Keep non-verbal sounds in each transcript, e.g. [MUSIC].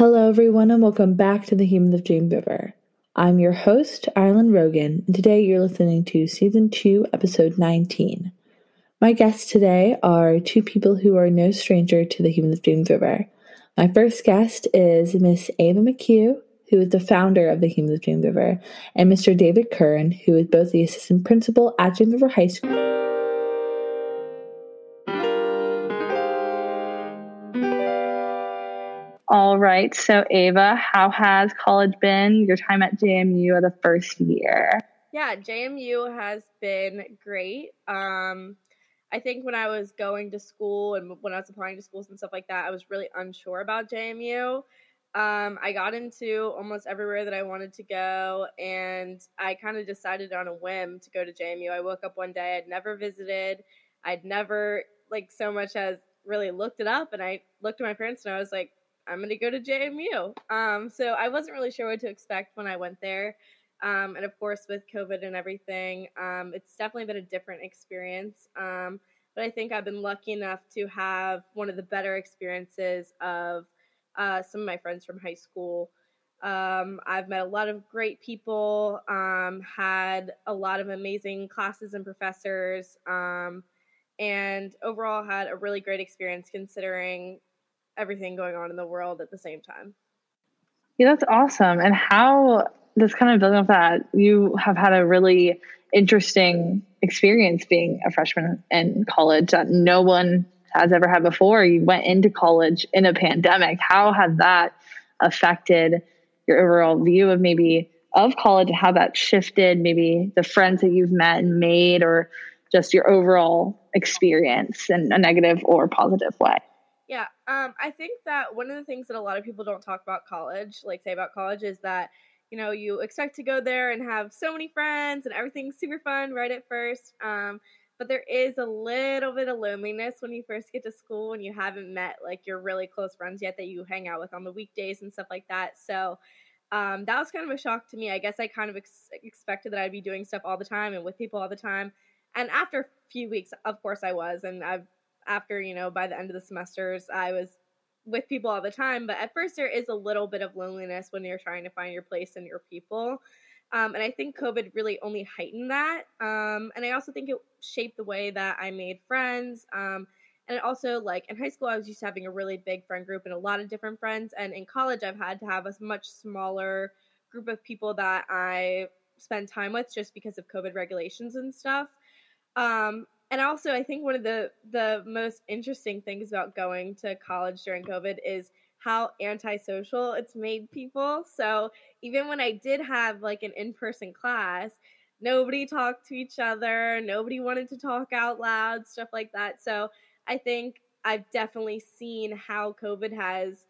Hello, everyone, and welcome back to the Humans of James River. I'm your host, Ireland Rogan, and today you're listening to Season 2, Episode 19. My guests today are two people who are no stranger to the Humans of James River. My first guest is Miss Ava McHugh, who is the founder of the Humans of James River, and Mr. David Kern, who is both the assistant principal at James River High School. All right. So, Ava, how has college been? Your time at JMU the first year? Yeah, JMU has been great. Um, I think when I was going to school and when I was applying to schools and stuff like that, I was really unsure about JMU. Um, I got into almost everywhere that I wanted to go, and I kind of decided on a whim to go to JMU. I woke up one day, I'd never visited, I'd never like so much as really looked it up, and I looked at my parents and I was like, I'm to go to JMU. Um, so I wasn't really sure what to expect when I went there. Um, and of course, with COVID and everything, um, it's definitely been a different experience. Um, but I think I've been lucky enough to have one of the better experiences of uh, some of my friends from high school. Um, I've met a lot of great people, um, had a lot of amazing classes and professors, and overall had a really great experience considering everything going on in the world at the same time. Yeah, that's awesome. And how this kind of building off that, you have had a really interesting experience being a freshman in college that no one has ever had before. You went into college in a pandemic. How has that affected your overall view of maybe of college and how that shifted maybe the friends that you've met and made or just your overall experience in a negative or positive way? Yeah, um, I think that one of the things that a lot of people don't talk about college, like say about college, is that you know you expect to go there and have so many friends and everything's super fun right at first. Um, but there is a little bit of loneliness when you first get to school and you haven't met like your really close friends yet that you hang out with on the weekdays and stuff like that. So um, that was kind of a shock to me. I guess I kind of ex- expected that I'd be doing stuff all the time and with people all the time. And after a few weeks, of course, I was, and I've after, you know, by the end of the semesters, I was with people all the time. But at first, there is a little bit of loneliness when you're trying to find your place and your people. Um, and I think COVID really only heightened that. Um, and I also think it shaped the way that I made friends. Um, and it also, like in high school, I was used to having a really big friend group and a lot of different friends. And in college, I've had to have a much smaller group of people that I spend time with just because of COVID regulations and stuff. Um, and also i think one of the the most interesting things about going to college during covid is how antisocial it's made people. So even when i did have like an in-person class nobody talked to each other nobody wanted to talk out loud stuff like that. So i think i've definitely seen how covid has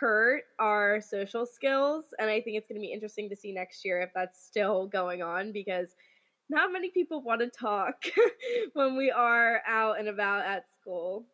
hurt our social skills and i think it's going to be interesting to see next year if that's still going on because not many people want to talk [LAUGHS] when we are out and about at school.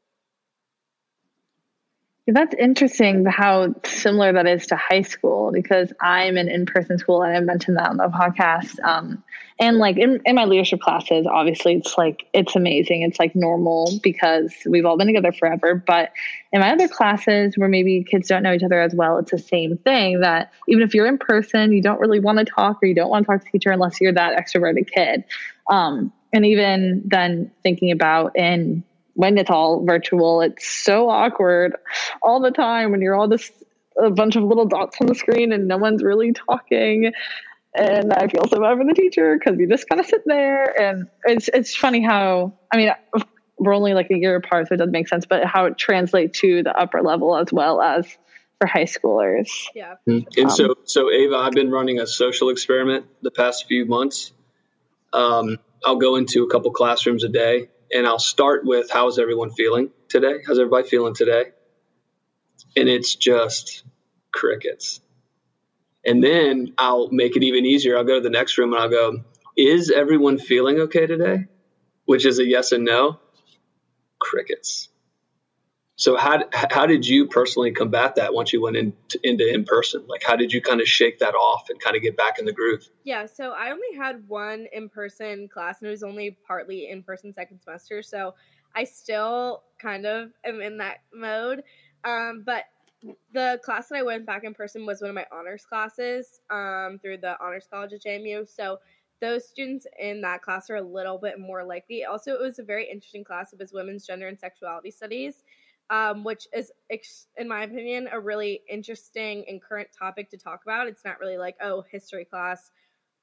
That's interesting how similar that is to high school because I'm an in person school and I mentioned that on the podcast. Um, and like in, in my leadership classes, obviously it's like, it's amazing. It's like normal because we've all been together forever. But in my other classes where maybe kids don't know each other as well, it's the same thing that even if you're in person, you don't really want to talk or you don't want to talk to the teacher unless you're that extroverted kid. Um, and even then thinking about in when it's all virtual, it's so awkward all the time when you're all just a bunch of little dots on the screen and no one's really talking. And I feel so bad for the teacher because you just kind of sit there. And it's it's funny how I mean we're only like a year apart, so it doesn't make sense. But how it translates to the upper level as well as for high schoolers. Yeah. Mm-hmm. And um, so so Ava, I've been running a social experiment the past few months. Um, I'll go into a couple classrooms a day and I'll start with how's everyone feeling today? How's everybody feeling today? And it's just crickets. And then I'll make it even easier. I'll go to the next room and I'll go, is everyone feeling okay today? Which is a yes and no. Crickets. So how how did you personally combat that once you went in, into in person? Like how did you kind of shake that off and kind of get back in the groove? Yeah, so I only had one in person class, and it was only partly in person second semester. So I still kind of am in that mode. Um, but the class that I went back in person was one of my honors classes um, through the Honors College at JMU. So those students in that class are a little bit more likely. Also, it was a very interesting class. It was women's gender and sexuality studies, um, which is, in my opinion, a really interesting and current topic to talk about. It's not really like, oh, history class,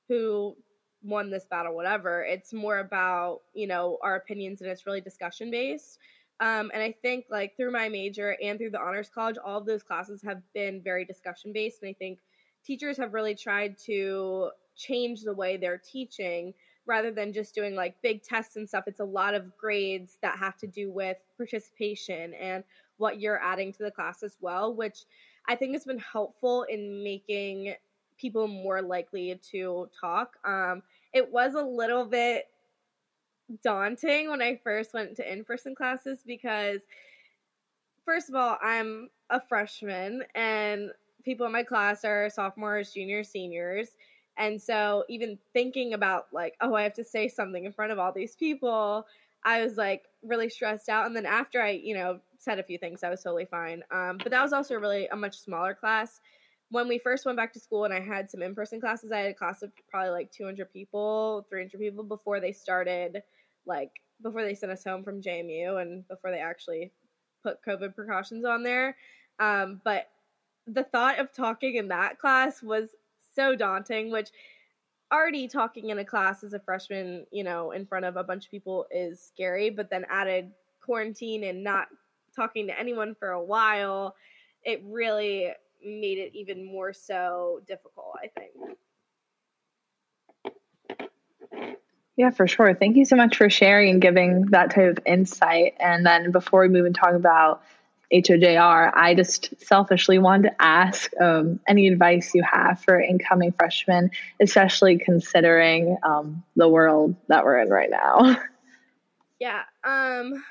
who won this battle, whatever. It's more about, you know, our opinions and it's really discussion based. Um, and I think like through my major and through the honors college, all of those classes have been very discussion based. And I think teachers have really tried to change the way they're teaching rather than just doing like big tests and stuff. It's a lot of grades that have to do with participation and what you're adding to the class as well, which I think has been helpful in making people more likely to talk. Um, it was a little bit daunting when I first went to in person classes because, first of all, I'm a freshman and people in my class are sophomores, juniors, seniors. And so, even thinking about, like, oh, I have to say something in front of all these people, I was like really stressed out. And then, after I, you know, said a few things, I was totally fine. Um, but that was also really a much smaller class when we first went back to school and I had some in person classes, I had a class of probably like 200 people, 300 people before they started, like, before they sent us home from JMU and before they actually put COVID precautions on there. Um, but the thought of talking in that class was so daunting, which already talking in a class as a freshman, you know, in front of a bunch of people is scary, but then added quarantine and not talking to anyone for a while, it really made it even more so difficult, I think. Yeah, for sure. Thank you so much for sharing and giving that type of insight. And then before we move and talk about HOJR, I just selfishly wanted to ask um, any advice you have for incoming freshmen, especially considering um, the world that we're in right now. [LAUGHS] Yeah. Um.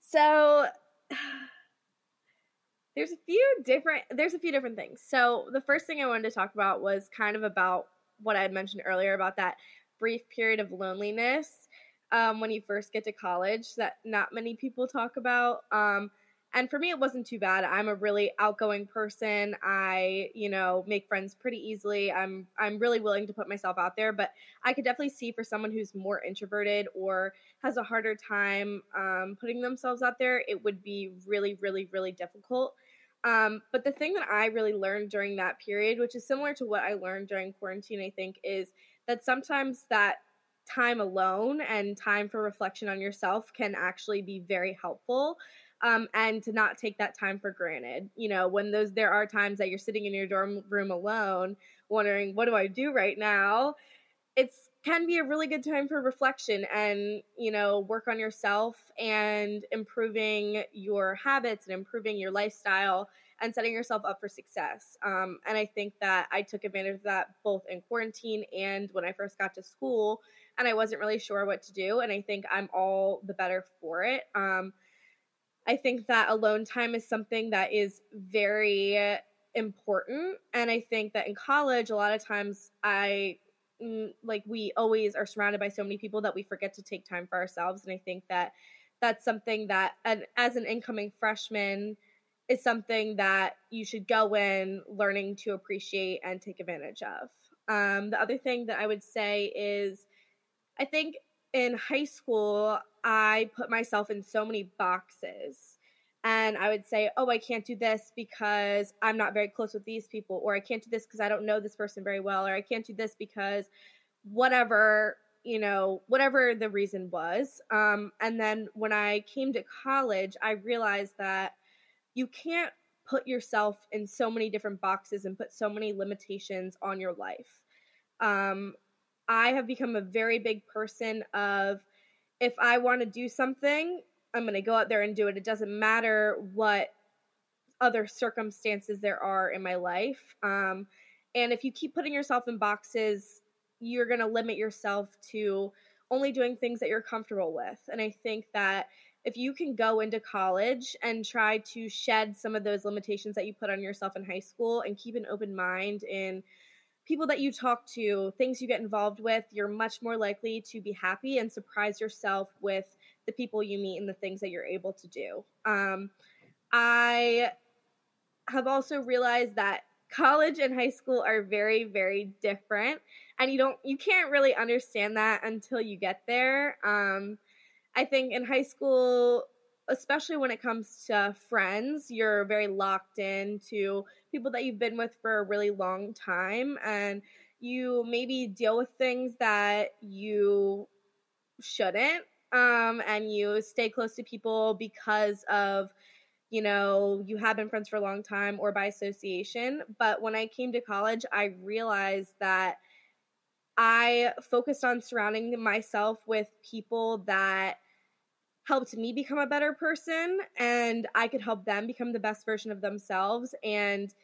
So [SIGHS] there's a few different there's a few different things. So the first thing I wanted to talk about was kind of about what I had mentioned earlier about that brief period of loneliness um, when you first get to college that not many people talk about. Um, and for me, it wasn't too bad. I'm a really outgoing person. I, you know, make friends pretty easily. I'm I'm really willing to put myself out there, but I could definitely see for someone who's more introverted or has a harder time um, putting themselves out there, it would be really, really, really difficult. Um, but the thing that I really learned during that period, which is similar to what I learned during quarantine, I think, is that sometimes that time alone and time for reflection on yourself can actually be very helpful um, and to not take that time for granted. You know, when those there are times that you're sitting in your dorm room alone, wondering what do I do right now, it's can be a really good time for reflection and you know work on yourself and improving your habits and improving your lifestyle and setting yourself up for success. Um, and i think that i took advantage of that both in quarantine and when i first got to school and i wasn't really sure what to do and i think i'm all the better for it. Um, I think that alone time is something that is very important. And I think that in college, a lot of times I mm, like we always are surrounded by so many people that we forget to take time for ourselves. And I think that that's something that, and as an incoming freshman, is something that you should go in learning to appreciate and take advantage of. Um, the other thing that I would say is, I think in high school, I put myself in so many boxes. And I would say, oh, I can't do this because I'm not very close with these people, or I can't do this because I don't know this person very well, or I can't do this because whatever, you know, whatever the reason was. Um, and then when I came to college, I realized that you can't put yourself in so many different boxes and put so many limitations on your life. Um, I have become a very big person of if I want to do something, I'm going to go out there and do it. It doesn't matter what other circumstances there are in my life. Um, and if you keep putting yourself in boxes, you're going to limit yourself to only doing things that you're comfortable with. And I think that if you can go into college and try to shed some of those limitations that you put on yourself in high school and keep an open mind in people that you talk to, things you get involved with, you're much more likely to be happy and surprise yourself with the people you meet and the things that you're able to do. Um, I have also realized that college and high school are very very different and you don't you can't really understand that until you get there um, i think in high school especially when it comes to friends you're very locked in to people that you've been with for a really long time and you maybe deal with things that you shouldn't um, and you stay close to people because of you know you have been friends for a long time or by association. But when i came to college i realized that i focused on surrounding myself with people that helped me become a better person and i could help them become the best version of themselves and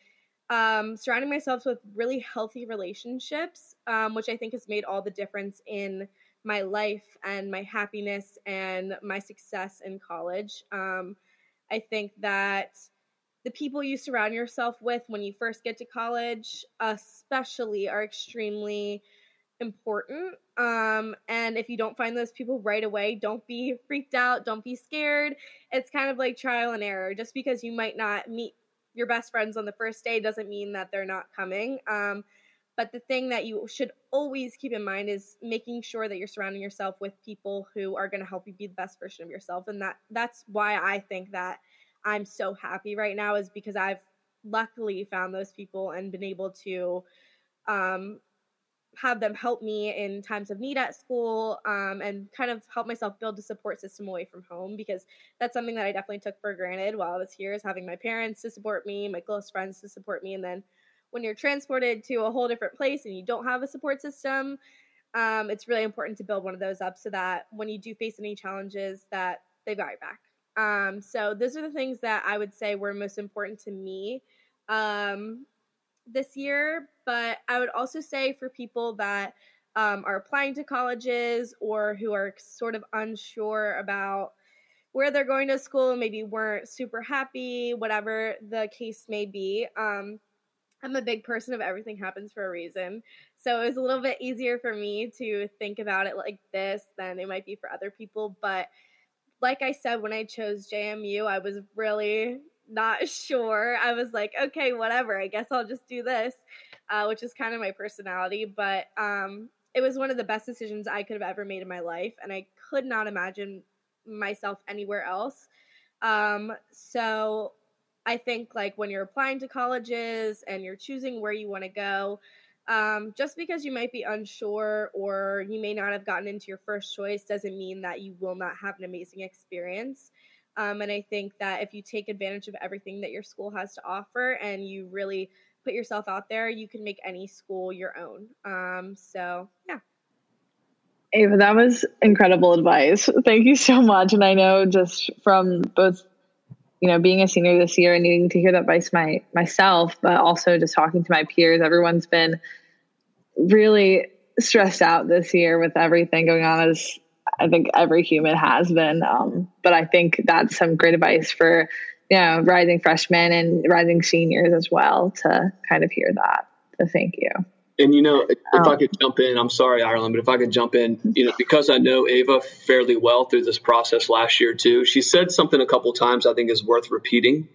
um, surrounding myself with really healthy relationships, um, which I think has made all the difference in my life and my happiness and my success in college. Um, I think that the people you surround yourself with when you first get to college, especially, are extremely important. Um, and if you don't find those people right away, don't be freaked out, don't be scared. It's kind of like trial and error. Just because you might not meet your best friends on the first day doesn't mean that they're not coming. Um, but the thing that you should always keep in mind is making sure that you're surrounding yourself with people who are going to help you be the best version of yourself. And that that's why I think that I'm so happy right now is because I've luckily found those people and been able to um, have them help me in times of need at school um, and kind of help myself build a support system away from home because that's something that I definitely took for granted while I was here is having my parents to support me, my close friends to support me, and then when you're transported to a whole different place and you don't have a support system, um, it's really important to build one of those up so that when you do face any challenges, that they've got your back. Um, so those are the things that I would say were most important to me um, this year, but I would also say for people that um, are applying to colleges or who are sort of unsure about where they're going to school, maybe weren't super happy, whatever the case may be. Um, I'm a big person of everything happens for a reason. So it was a little bit easier for me to think about it like this than it might be for other people. But like I said, when I chose JMU, I was really not [LAUGHS] sure. I was like, okay, whatever. I guess I'll just do this, uh, which is kind of my personality. But um, it was one of the best decisions I could have ever made in my life, and I could not imagine myself anywhere else. Um, so I think like when you're applying to colleges and you're choosing where you want to go, um, just because you might be unsure or you may not have gotten into your first choice doesn't mean that you will not have an amazing experience. Um, and I think that if you take advantage of everything that your school has to offer and you really put yourself out there, you can make any school your own. Um, so, yeah. Ava, that was incredible advice. [LAUGHS] Thank you so much. And I know just from both, you know, being a senior this year and needing to hear that advice my myself, but also just talking to my peers, everyone's been really stressed out this year with everything going on as I think every human has been. Um, but I think that's some great advice for you know rising freshmen and rising seniors as well to kind of hear that. So thank you. And you know, if um, I could jump in, I'm sorry, Ireland, but if I could jump in, you know, because I know Ava fairly well through this process last year too. She said something a couple times I think is worth repeating.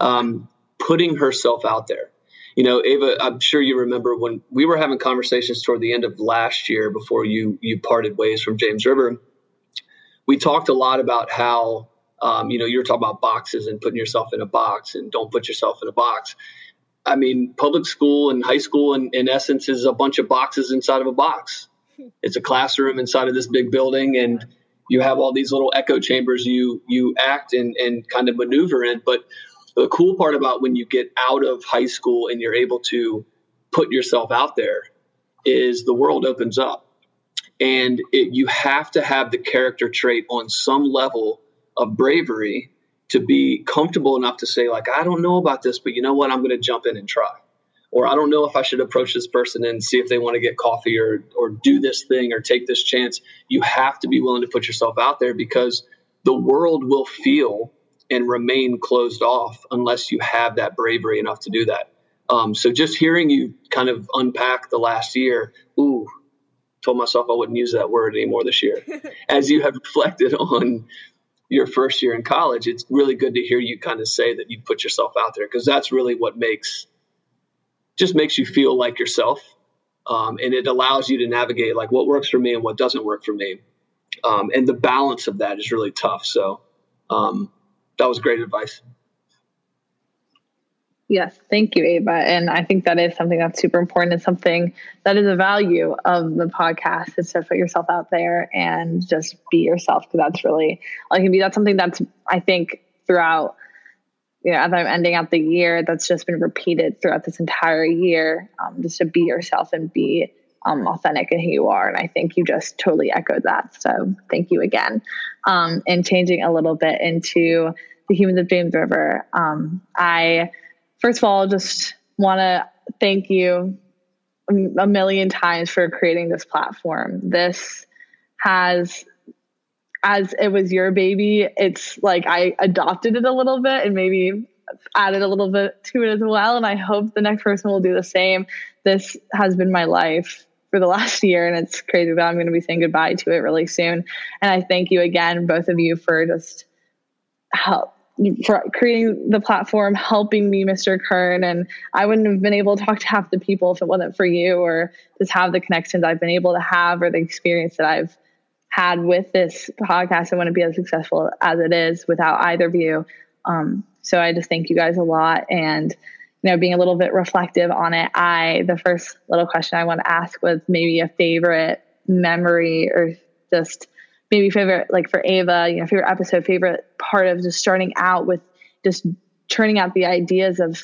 Um, putting herself out there you know, Ava, I'm sure you remember when we were having conversations toward the end of last year before you you parted ways from James River. We talked a lot about how um, you know you're talking about boxes and putting yourself in a box and don't put yourself in a box. I mean, public school and high school, in, in essence, is a bunch of boxes inside of a box. [LAUGHS] It's a classroom inside of this big building, and you have all these little echo chambers you you act and and kind of maneuver in. But the cool part about when you get out of high school and you're able to put yourself out there is the world opens up and it, you have to have the character trait on some level of bravery to be comfortable enough to say like i don't know about this but you know what i'm going to jump in and try or i don't know if i should approach this person and see if they want to get coffee or or do this thing or take this chance you have to be willing to put yourself out there because the world will feel and remain closed off unless you have that bravery enough to do that. Um, so just hearing you kind of unpack the last year, ooh, told myself I wouldn't use that word anymore this year. [LAUGHS] As you have reflected on, your first year in college, it's really good to hear you kind of say that you put yourself out there because that's really what makes just makes you feel like yourself. Um, and it allows you to navigate like what works for me and what doesn't work for me. Um, and the balance of that is really tough. So um, that was great advice. Yes, thank you, Ava. And I think that is something that's super important and something that is a value of the podcast is to put yourself out there and just be yourself because that's really all you can be. That's something that's I think throughout, you know, as I'm ending out the year, that's just been repeated throughout this entire year. Um, just to be yourself and be um, authentic in who you are. And I think you just totally echoed that. So thank you again. Um, and changing a little bit into the humans of James River, um, I first of all, just want to thank you a million times for creating this platform. This has, as it was your baby, it's like I adopted it a little bit and maybe added a little bit to it as well. And I hope the next person will do the same. This has been my life for the last [LAUGHS] year, and it's crazy that I'm going to be saying goodbye to it really soon. And I thank you again, both of you, for just help for creating the platform, helping me, Mr. Kern. And I wouldn't have been able to talk to half the people if it wasn't for you or just have the connections I've been able to have or the experience that I've had with this podcast. I wouldn't be as successful as it is without either of you. Um, so I just thank you guys a lot. And, you know, being a little bit reflective on it, I, the first little question I want to ask was maybe a favorite memory or just maybe favorite like for Ava, you know, favorite episode, favorite part of just starting out with just churning out the ideas of,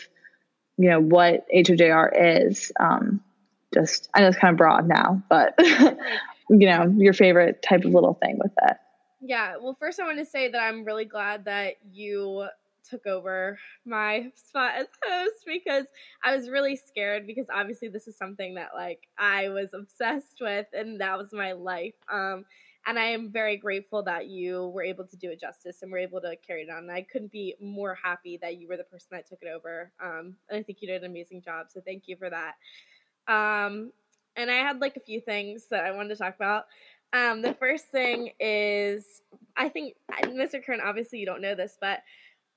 you know, what HOJR is. Um, just I know it's kind of broad now, but [LAUGHS] you know, your favorite type of little thing with that. Yeah. Well, first I want to say that I'm really glad that you took over my spot as host because I was really scared because obviously this is something that like I was obsessed with and that was my life. Um and I am very grateful that you were able to do it justice and were able to carry it on. And I couldn't be more happy that you were the person that took it over. Um, and I think you did an amazing job. So thank you for that. Um, and I had like a few things that I wanted to talk about. Um, the first thing is, I think Mr. Kern, obviously you don't know this, but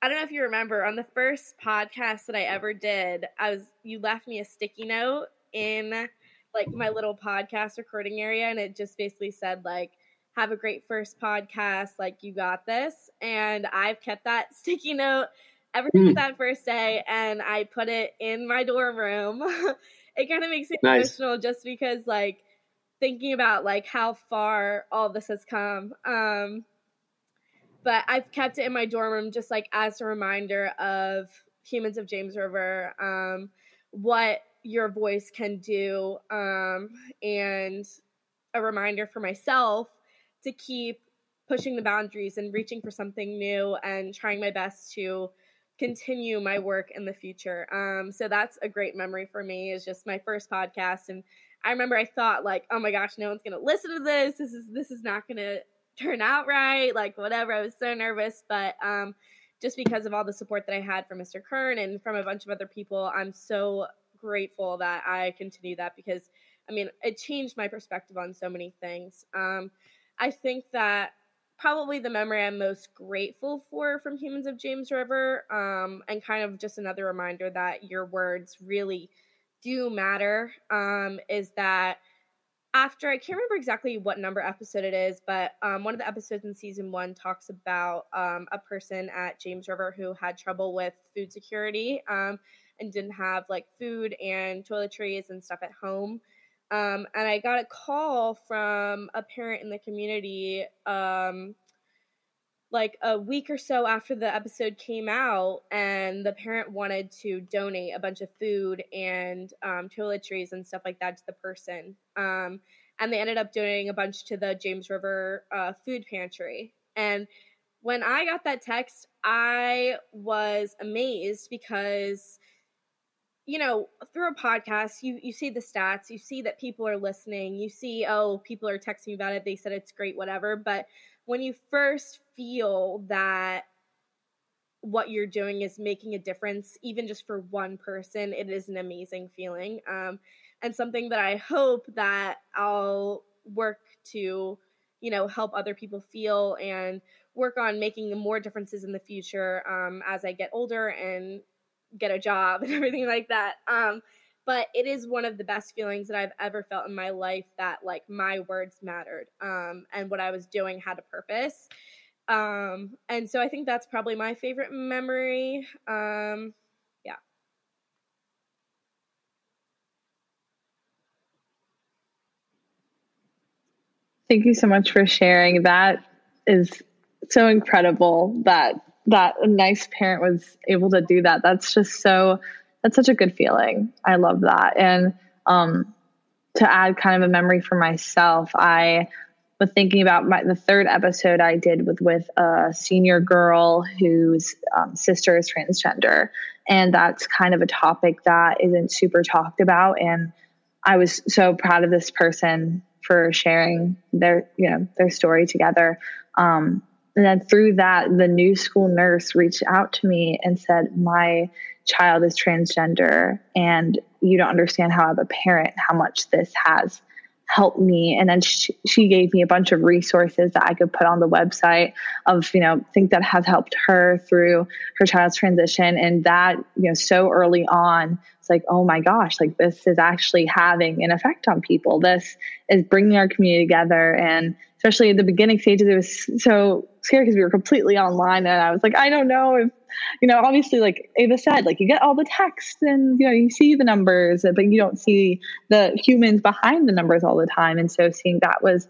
I don't know if you remember on the first podcast that I ever did, I was you left me a sticky note in like my little podcast recording area, and it just basically said like have a great first podcast. Like, you got this. And I've kept that [LAUGHS] sticky note ever since mm. that first day, and I put it in my dorm room. [LAUGHS] it kind of makes me nice. emotional just because, like, thinking about like how far all this has come. Um, but I've kept it in my dorm room just like as a reminder of humans of James River, um, what your voice can do, um, and a reminder for myself to keep pushing the boundaries and reaching for something new and trying my best to continue my work in the future. Um, so that's a great memory for me. Is just my first podcast, and I remember I thought like, oh my gosh, no one's gonna listen to this. This is this is not gonna turn out right. Like whatever. I was so nervous, but um, just because of all the support that I had from Mr. Kern and from a bunch of other people, I'm so grateful that I continue that because I mean it changed my perspective on so many things. Um, I think that probably the memory I'm most grateful for from Humans of James River, um, and kind of just another reminder that your words really do matter, um, is that after I can't remember exactly what number episode it is, but um, one of the episodes in season one talks about um, a person at James River who had trouble with food security um, and didn't have like food and toiletries and stuff at home. Um, and I got a call from a parent in the community um, like a week or so after the episode came out, and the parent wanted to donate a bunch of food and um, toiletries and stuff like that to the person. Um, and they ended up donating a bunch to the James River uh, food pantry. And when I got that text, I was amazed because you know, through a podcast, you you see the stats, you see that people are listening, you see, oh, people are texting about it, they said it's great, whatever. But when you first feel that what you're doing is making a difference, even just for one person, it is an amazing feeling. Um, and something that I hope that I'll work to, you know, help other people feel and work on making more differences in the future um, as I get older and get a job and [LAUGHS] everything like that. Um, but it is one of the best feelings that I've ever felt in my life that like my words mattered um, and what I was doing had a purpose. Um, and so I think that's probably my favorite memory. Um, yeah. Thank you so much for sharing. That is so incredible that that a nice parent was able to do that. That's just so that's such a good feeling. I love that. And um, to add kind of a memory for myself, I was thinking about my, the third episode I did with with a senior girl whose um, sister is transgender, and that's kind of a topic that isn't super talked about. And I was so proud of this person for sharing their you know their story together. Um, and then through that, the new school nurse reached out to me and said, My child is transgender, and you don't understand how, as a parent, how much this has helped me. And then she, she gave me a bunch of resources that I could put on the website of, you know, things that have helped her through her child's transition. And that, you know, so early on, it's like, oh my gosh, like this is actually having an effect on people. This is bringing our community together. And especially in the beginning stages, it was so scary because we were completely online. And I was like, I don't know if you know, obviously, like Ava said, like you get all the text and you know you see the numbers, but you don't see the humans behind the numbers all the time. And so seeing that was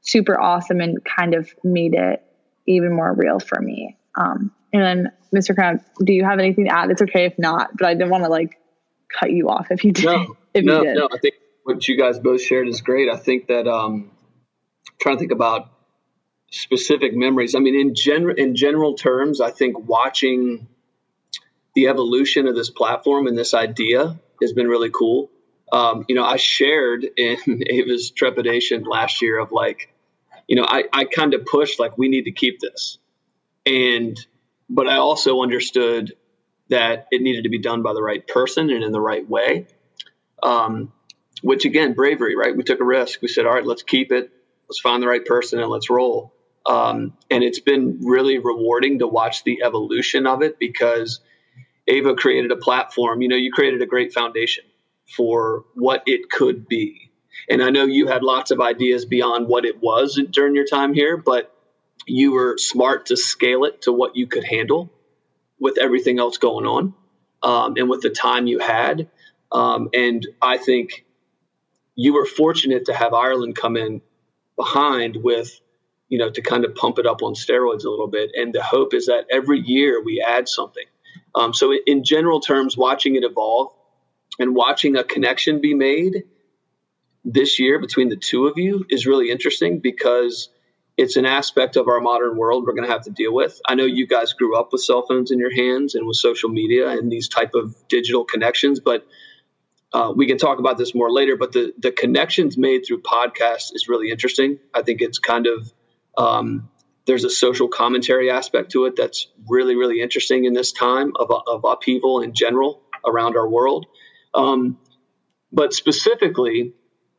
super awesome and kind of made it even more real for me. Um, and then, Mr. Kern, do you have anything to add? It's okay if not, but I didn't want to like cut you off if you did. No, if no, you did. no. I think what you guys both shared is great. I think that um, trying to think about specific memories. I mean, in general, in general terms, I think watching the evolution of this platform and this idea has been really cool. Um, you know, I shared in [LAUGHS] Ava's trepidation last year of like, you know, I, I kind of pushed like we need to keep this, and but I also understood that it needed to be done by the right person and in the right way. Um, which again, bravery, right? We took a risk. We said, all right, let's keep it. Let's find the right person and let's roll. Um, and it's been really rewarding to watch the evolution of it because Ava created a platform. You know, you created a great foundation for what it could be. And I know you had lots of ideas beyond what it was during your time here, but you were smart to scale it to what you could handle with everything else going on um, and with the time you had. Um, and I think you were fortunate to have Ireland come in behind with you know, to kind of pump it up on steroids a little bit. And the hope is that every year we add something. Um, so, in general terms, watching it evolve and watching a connection be made this year between the two of you is really interesting because it's an aspect of our modern world we're going to have to deal with. I know you guys grew up with cell phones in your hands and with social media and these type of digital connections, but uh, we can talk about this more later. But the the connections made through podcasts is really interesting. I think it's kind of um, there's a social commentary aspect to it that's really, really interesting in this time of, of upheaval in general around our world. Um, but specifically,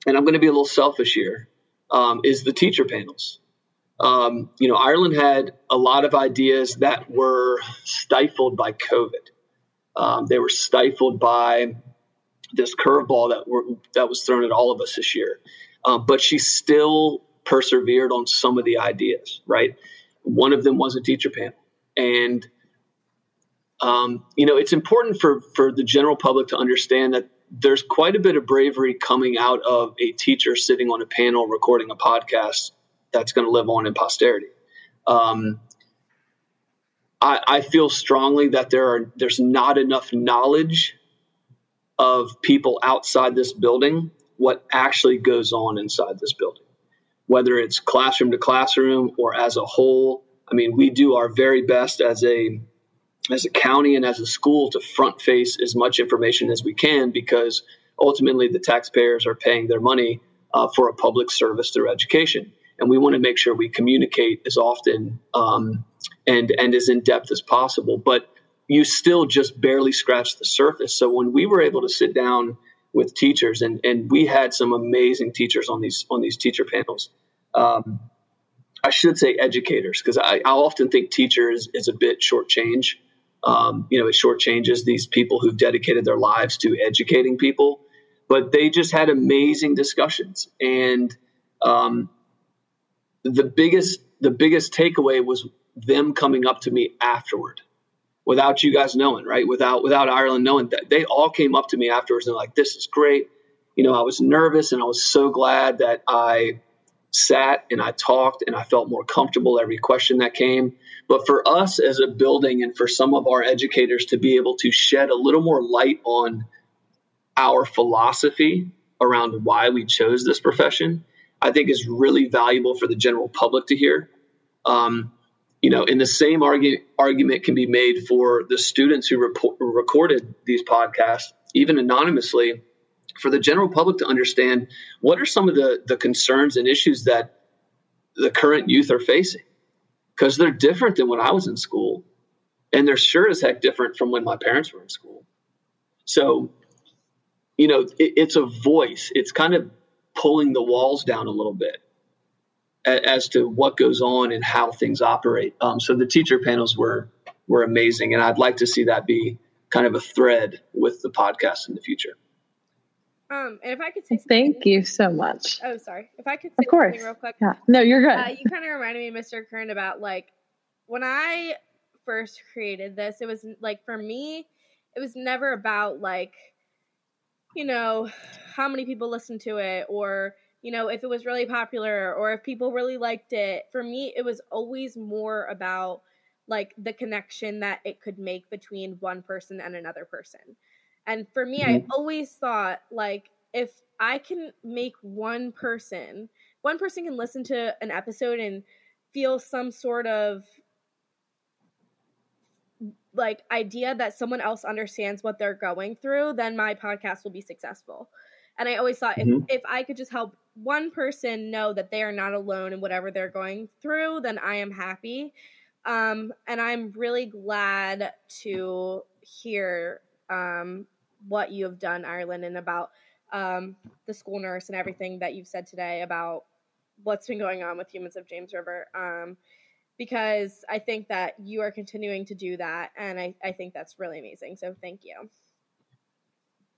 and I'm going to be a little selfish here, um, is the teacher panels. Um, you know, Ireland had a lot of ideas that were stifled by COVID. Um, they were stifled by this curveball that were, that was thrown at all of us this year. Um, but she still persevered on some of the ideas, right? One of them was a teacher panel. And, um, you know, it's important for, for the general public to understand that there's quite a bit of bravery coming out of a teacher sitting on a panel recording a podcast that's going to live on in posterity. Um, I, I feel strongly that there are there's not enough knowledge of people outside this building what actually goes on inside this building whether it's classroom to classroom or as a whole. I mean, we do our very best as a as a county and as a school to front face as much information as we can because ultimately the taxpayers are paying their money uh, for a public service through education, and we want to make sure we communicate as often um, and and as in depth as possible. But you still just barely scratch the surface. So when we were able to sit down with teachers, and and we had some amazing teachers on these on these teacher panels. Um, I should say educators because I, I often think teachers is a bit shortchange. Um, you know, it shortchanges these people who've dedicated their lives to educating people, but they just had amazing discussions. And um, the biggest the biggest takeaway was them coming up to me afterward without you guys knowing, right? Without without Ireland knowing that they all came up to me afterwards and like, "This is great." You know, I was nervous and I was so glad that I sat and I talked and I felt more comfortable every question that came. But for us as a building and for some of our educators to be able to shed a little more light on our philosophy around why we chose this profession, I think is really valuable for the general public to hear. Um, you know, and the same argument can be made for the students who report, recorded these podcasts, even anonymously, for the general public to understand what are some of the, the concerns and issues that the current youth are facing. Because they're different than when I was in school, and they're sure as heck different from when my parents were in school. So, you know, it, it's a voice. It's kind of pulling the walls down a little bit as to what goes on and how things operate. Um, so the teacher panels were were amazing, and I'd like to see that be kind of a thread with the podcast in the future. Um, and if I could say thank you so much. Oh, sorry. If I could say of course. real quick. Yeah. No, you're good. Uh, you kind of reminded me, Mr. Kern, about like when I first created this. It was like for me, it was never about like you know how many people listen to it or you know, if it was really popular or if people really liked it. For me, it was always more about like the connection that it could make between one person and another person. And for me, mm-hmm. I always thought like if I can make one person, one person can listen to an episode and feel some sort of like idea that someone else understands what they're going through, then my podcast will be successful. And I always thought mm-hmm. if, if I could just help one person know that they are not alone in whatever they're going through, then I am happy. Um, and I'm really glad to hear um, what you have done, Ireland, and about um, the school nurse and everything that you've said today about what's been going on with Humans of James River. Um, because I think that you are continuing to do that, and I, I think that's really amazing. So thank you.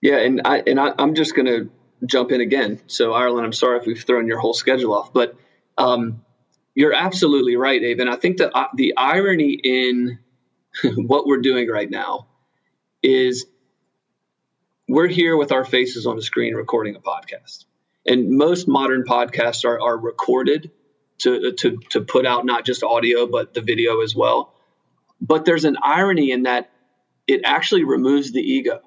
Yeah, and I and I, am just to jump in again. So Ireland, I'm sorry if we've thrown your whole schedule off, but um, you're absolutely right. And I think that uh, the irony in [LAUGHS] what we're doing right now is we're here with our faces on the screen recording a podcast, and most modern podcasts are, are recorded to to to put out not just audio but the video as well. But there's an irony in that it actually removes the ego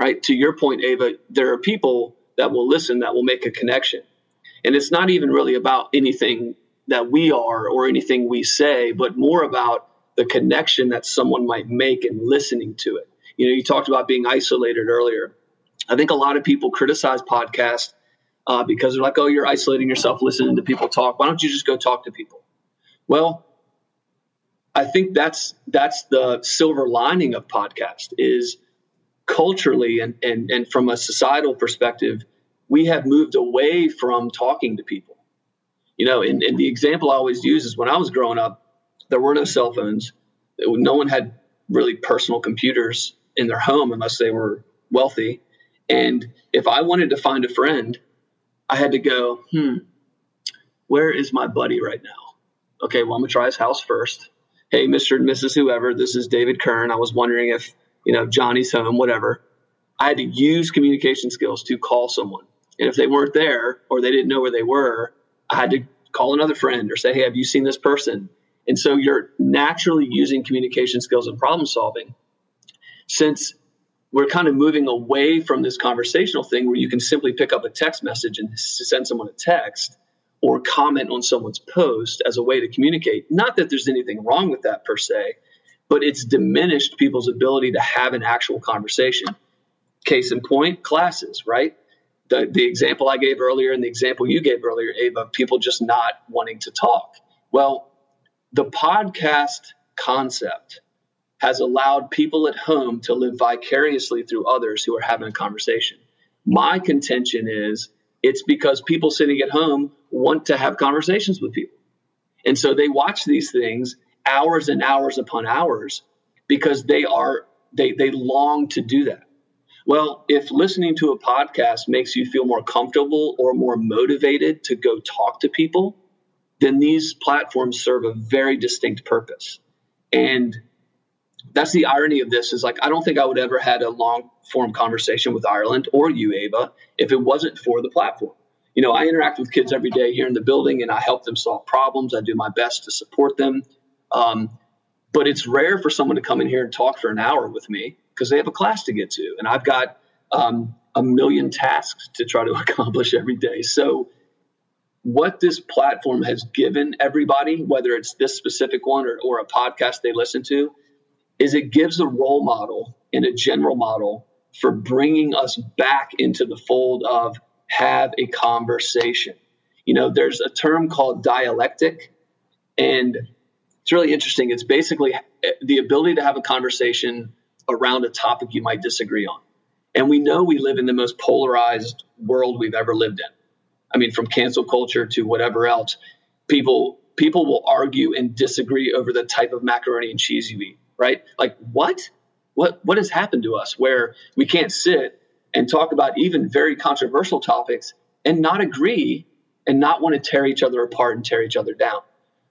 right? To your point, Ava, there are people that will listen that will make a connection. And it's not even really about anything that we are or anything we say, but more about the connection that someone might make in listening to it. You know, you talked about being isolated earlier. I think a lot of people criticize podcasts uh, because they're like, oh, you're isolating yourself listening to people talk. Why don't you just go talk to people? Well, I think that's that's the silver lining of podcast is – culturally and, and, and from a societal perspective, we have moved away from talking to people. You know, and, and the example I always use is when I was growing up, there were no cell phones. No one had really personal computers in their home unless they were wealthy. And if I wanted to find a friend, I had to go, hmm, where is my buddy right now? Okay, well, I'm going to try his house first. Hey, Mr. and Mrs. Whoever, this is David Kern. I was wondering if you know, Johnny's home, whatever. I had to use communication skills to call someone. And if they weren't there or they didn't know where they were, I had to call another friend or say, Hey, have you seen this person? And so you're naturally using communication skills and problem solving. Since we're kind of moving away from this conversational thing where you can simply pick up a text message and send someone a text or comment on someone's post as a way to communicate. Not that there's anything wrong with that per se, but it's diminished people's ability to have an actual conversation. Case in point, classes, right? The, the example I gave earlier and the example you gave earlier, Ava, of people just not wanting to talk. Well, the podcast concept has allowed people at home to live vicariously through others who are having a conversation. My contention is it's because people sitting at home want to have conversations with people. And so they watch these things hours and hours upon hours because they are they they long to do that. Well, if listening to a podcast makes you feel more comfortable or more motivated to go talk to people, then these platforms serve a very distinct purpose. And that's the irony of this is like I don't think I would ever had a long form conversation with Ireland or you, Ava, if it wasn't for the platform. You know, I interact with kids every day here in the building and I help them solve problems. I do my best to support them. Um, but it's rare for someone to come in here and talk for an hour with me because they have a class to get to. And I've got um, a million tasks to try to [LAUGHS] accomplish every day. So, what this platform has given everybody, whether it's this specific one or, or a podcast they listen to, is it gives a role model and a general model for bringing us back into the fold of have a conversation. You know, there's a term called dialectic, and it's really interesting. It's basically eh, the ability to have a conversation around a topic you might disagree on. And we know we live in the most polarized world we've ever lived in. I mean, from cancel culture to whatever else, people people will argue and disagree over the type of macaroni and cheese you eat, right? Like what? What what has happened to us where we can't sit and talk about even very controversial topics and not agree and not want to tear each other apart and tear each other down.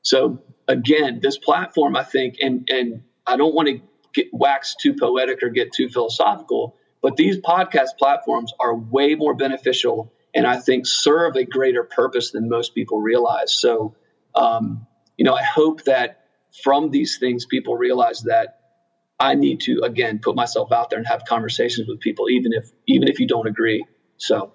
So again, this platform, I think, and and I don't want to get wax too poetic or get too philosophical, but these podcast platforms are way more beneficial and I think serve a greater purpose than most people realize. So, um, you know, I hope that from these things, people realize that I need to again put myself out there and have conversations with people, even if even if you don't agree. So.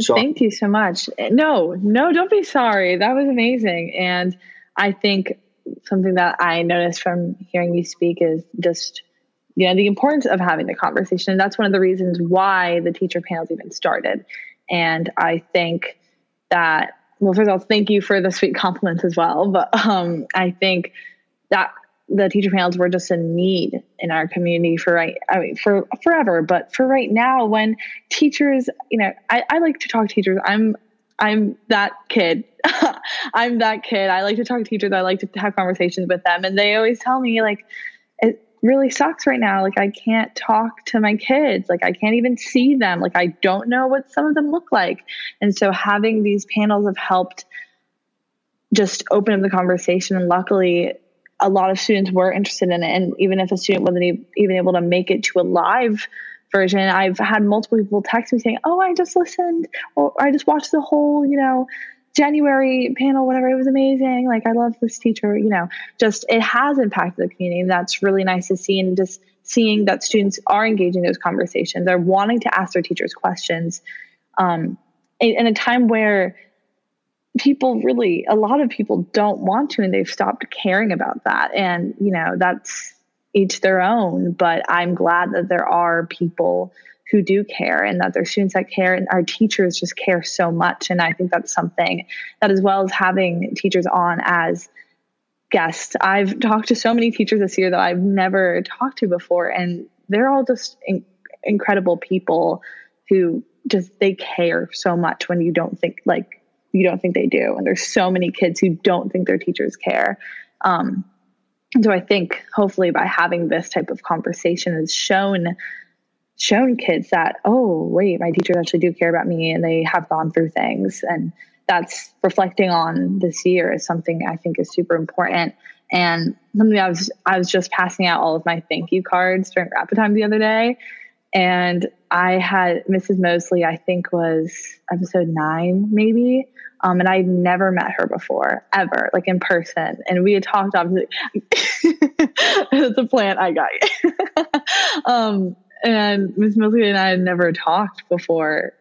So Thank you so much. No, no, don't be sorry. That was amazing. And I think something that I noticed from hearing you speak is just, you know, the importance of having the conversation. And that's one of the reasons why the teacher panels even started. And I think that, well, first of all, thank you for the sweet [LAUGHS] compliments as well. But um, I think that the teacher panels were just a need in our community for right I mean for forever. But for right now when teachers you know I, I like to talk to teachers. I'm I'm that kid. [LAUGHS] I'm that kid. I like to talk to teachers. I like to have conversations with them. And they always tell me like it really sucks right now. Like I can't talk to my kids. Like I can't even see them. Like I don't know what some of them look like. And so having these panels have helped just open up the conversation. And luckily a lot of students were interested in it. And even if a student wasn't even able to make it to a live version, I've had multiple people text me saying, Oh, I just listened or I just watched the whole, you know, January panel, whatever. It was amazing. Like, I love this teacher, you know, just it has impacted the community. And that's really nice to see. And just seeing that students are engaging those conversations, are wanting to ask their teachers questions. Um, in, in a time where people really a lot of people don't want to and they've stopped caring about that. And you know that's each their own but i'm glad that there are people who do care and that there's students that care and our teachers just care so much. And i think that's something that as well as having teachers on as guests i've talked to so many teachers this year that i've never talked to before and they're all just in- incredible people who just they care so much when you don't think like you don't think they do. And there's so many kids who don't think their teachers care. Um, so I think hopefully by having this type of conversation has shown shown kids that oh wait my teachers actually do care about me and they have gone through things and that's reflecting on this year is something I think is super important and something I was I was just passing out all of my thank you cards during rapid time the other day and I had Mrs. Mosley I think was episode nine maybe um, and I'd never met her before, ever, like in person. And we had talked, obviously, it's a plant I got [LAUGHS] um, and Miss Mosley and I had never talked before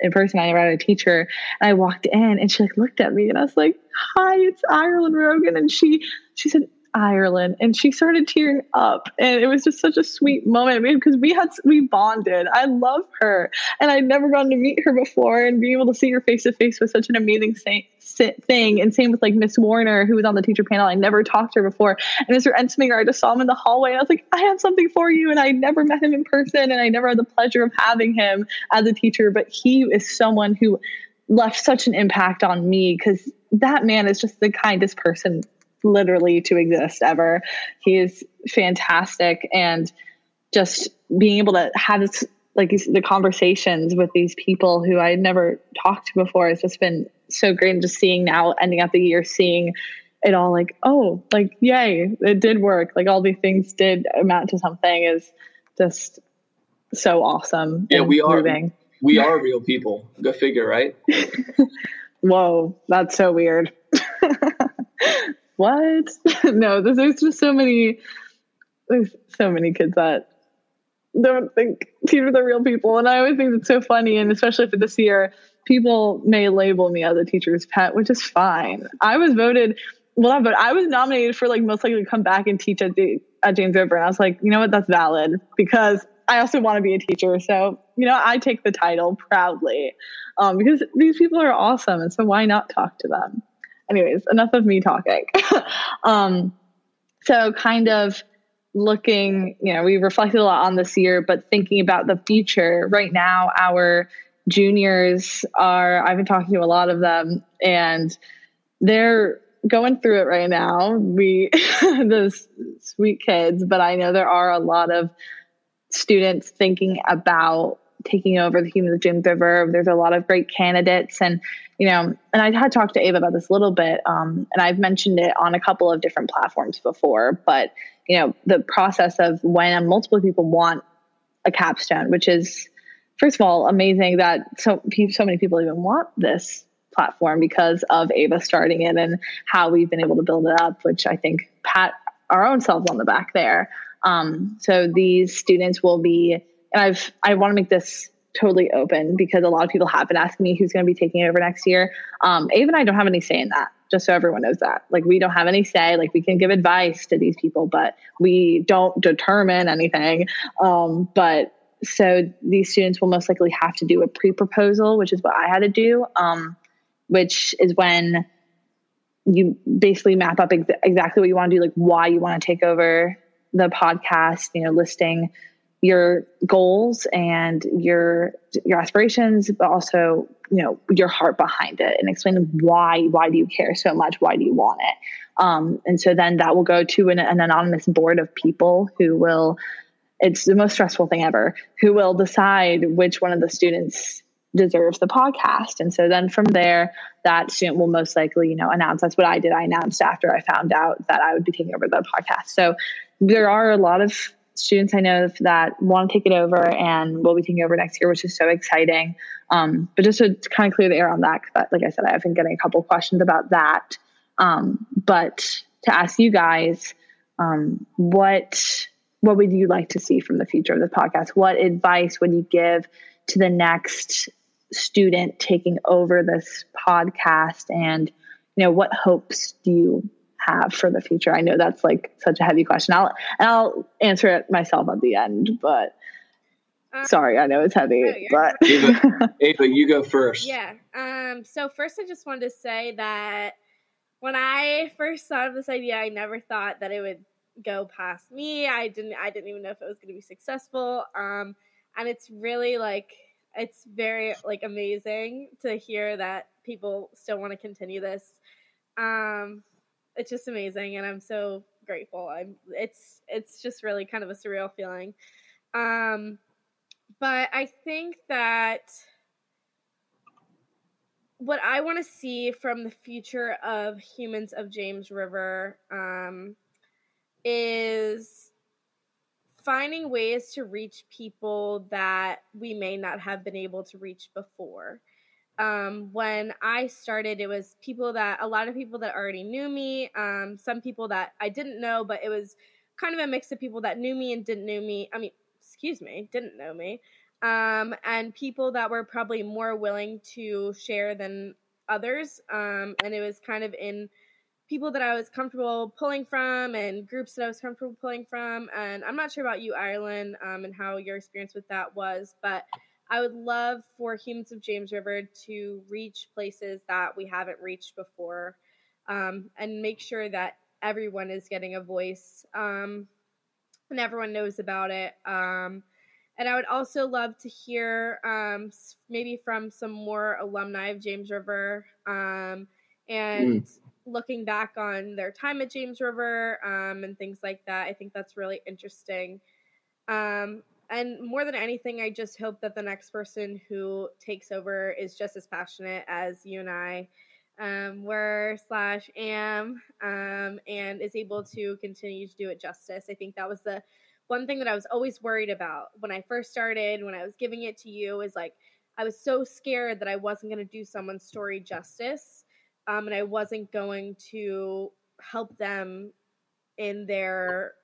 in person. I never had a teacher. And I walked in and she like looked at me and I was like, hi, it's Ireland Rogan. And she, she said, Ireland and she started tearing up and it was just such a sweet moment because we had we bonded I love her and I'd never gotten to meet her before and being able to see her face to face was such an amazing thing and same with like Miss Warner who was on the teacher panel I never talked to her before and Mr. Ensminger I just saw him in the hallway I was like I have something for you and I never met him in person and I never had the pleasure of having him as a teacher but he is someone who left such an impact on me because that man is just the kindest person literally to exist ever. He is fantastic and just being able to have this like the conversations with these people who I had never talked to before has just been so great. And just seeing now, ending up the year, seeing it all like, oh, like yay, it did work. Like all these things did amount to something is just so awesome. Yeah, we are. Moving. We are real people. Go figure, right? [LAUGHS] Whoa, that's so weird. [LAUGHS] what? [LAUGHS] no, there's just so many. There's so many kids that don't think teachers are real people. And I always think it's so funny. And especially for this year, people may label me as a teacher's pet, which is fine. I was voted, well, but I was nominated for like most likely to come back and teach at the at James River. And I was like, you know what, that's valid because I also want to be a teacher. So, you know, I take the title proudly um, because these people are awesome. And so why not talk to them? Anyways, enough of me talking. [LAUGHS] um, so kind of looking, you know, we reflected a lot on this year, but thinking about the future right now, our juniors are, I've been talking to a lot of them and they're going through it right now. We, [LAUGHS] those sweet kids, but I know there are a lot of students thinking about taking over the Humans of James River. There's a lot of great candidates, and you know, and I had talked to Ava about this a little bit, um, and I've mentioned it on a couple of different platforms before. But you know, the process of when multiple people want a capstone, which is first of all amazing that so so many people even want this platform because of Ava starting it and how we've been able to build it up, which I think pat our own selves on the back there. Um, so these students will be, and I've I want to make this totally open because a lot of people have been asking me who's going to be taking over next year. Um, Ava and I don't have any say in that just so everyone knows that. Like we don't have any say. Like we can give advice to these people, but we don't determine anything. Um, but so these students will most likely have to do a pre-proposal, which is what I had to do, um, which is when you basically map up ex- exactly what you want to do, like why you want to take over the podcast. You know, listing your goals and your your aspirations, but also you know your heart behind it and explaining why why do you care so much? Why do you want it? Um, and so then that will go to an, an anonymous board of people who will it's the most stressful thing ever who will decide which one of the students deserves the podcast. And so then from there that student will most likely you know announce. That's what i did. I announced after i found out that i would be taking over the podcast. So there are a lot of students I know that want to take it over and will be taking over next year, which is so exciting. Um, but just to, kind of clear the air on that, because like I said, I've been getting a couple questions about that. Um, but to ask you guys, um, what what would you like to see from the future of the podcast? What advice would you give to the next student taking over this podcast? And you know, what hopes do you have for the future? I know that's like such a heavy question. I'll and I'll answer it myself at the end, but um, sorry, I know it's heavy. No, but Ava, Ava, you go first. Yeah. Um. So first, I just wanted to say that when I first thought of this idea, I never thought that it would go past me. I didn't. I didn't even know if it was going to be successful. Um. And it's really like it's very like amazing to hear that people still want to continue this. Um it's just amazing and i'm so grateful. I'm it's it's just really kind of a surreal feeling. Um but i think that what i want to see from the future of humans of james river um is finding ways to reach people that we may not have been able to reach before um, when I started, it was people that a lot of people that already knew me, um, some people that I didn't know, but it was kind of a mix of people that knew me and didn't know me. I mean, excuse me, didn't know me, um, and people that were probably more willing to share than others. Um, and it was kind of in people that I was comfortable pulling from and groups that I was comfortable pulling from. And I'm not sure about you, Ireland, um, and how your experience with that was, but I would love for Humans of James River to reach places that we haven't reached before um, and make sure that everyone is getting a voice um, and everyone knows about it. Um, and I would also love to hear um, maybe from some more alumni of James River um, and mm. looking back on their time at James River um, and things like that. I think that's really interesting. Um, and more than anything, I just hope that the next person who takes over is just as passionate as you and I um, were slash am um, and is able to continue to do it justice. I think that was the one thing that I was always worried about when I first started, when I was giving it to you, is like I was so scared that I wasn't going to do someone's story justice, um, and I wasn't going to help them in their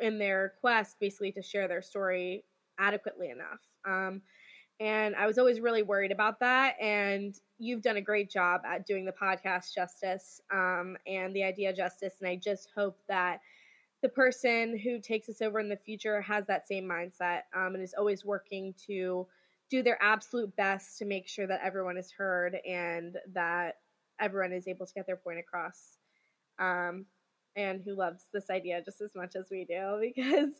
in their quest, basically to share their story adequately enough. Um, and I was always really worried about that. And you've done a great job at doing the podcast justice um, and the idea justice. And I just hope that the person who takes us over in the future has that same mindset um, and is always working to do their absolute best to make sure that everyone is heard and that everyone is able to get their point across. Um, and who loves this idea just as much as we do [LAUGHS] because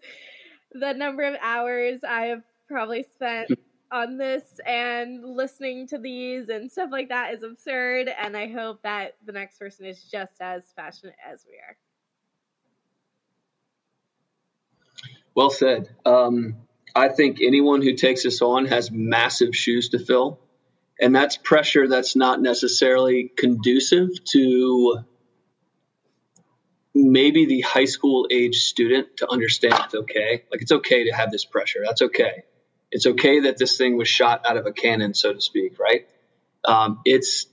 the number of hours I have probably spent on this and listening to these and stuff like that is absurd. And I hope that the next person is just as passionate as we are. Well said. Um, I think anyone who takes this on has massive shoes to fill. And that's pressure that's not necessarily conducive to maybe the high school age student to understand it's okay. Like it's okay to have this pressure. That's okay. It's okay that this thing was shot out of a cannon, so to speak, right? Um, it's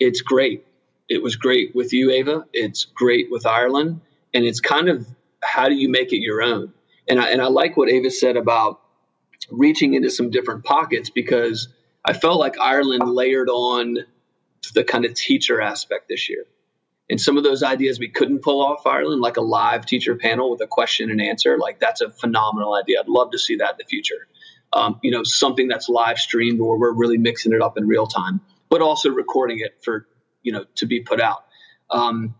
it's great. It was great with you, Ava. It's great with Ireland, and it's kind of how do you make it your own? And I, and I like what Ava said about reaching into some different pockets because I felt like Ireland layered on the kind of teacher aspect this year. And some of those ideas we couldn't pull off Ireland, like a live teacher panel with a question and answer, like that's a phenomenal idea. I'd love to see that in the future. Um, you know, something that's live streamed where we're really mixing it up in real time, but also recording it for, you know, to be put out. Um,